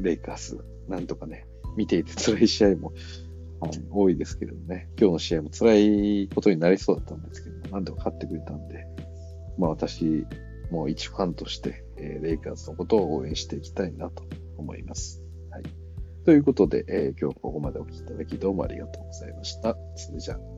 Speaker 1: レイカース、なんとかね、見ていて辛い試合も、はい、多いですけれどね、今日の試合も辛いことになりそうだったんですけども、なんとか勝ってくれたんで、まあ私、もう一ファンとして、えー、レイカーズのことを応援していきたいなと思います。はい。ということで、えー今日ここまでお聞きいただきどうもありがとうございました。それじゃあ。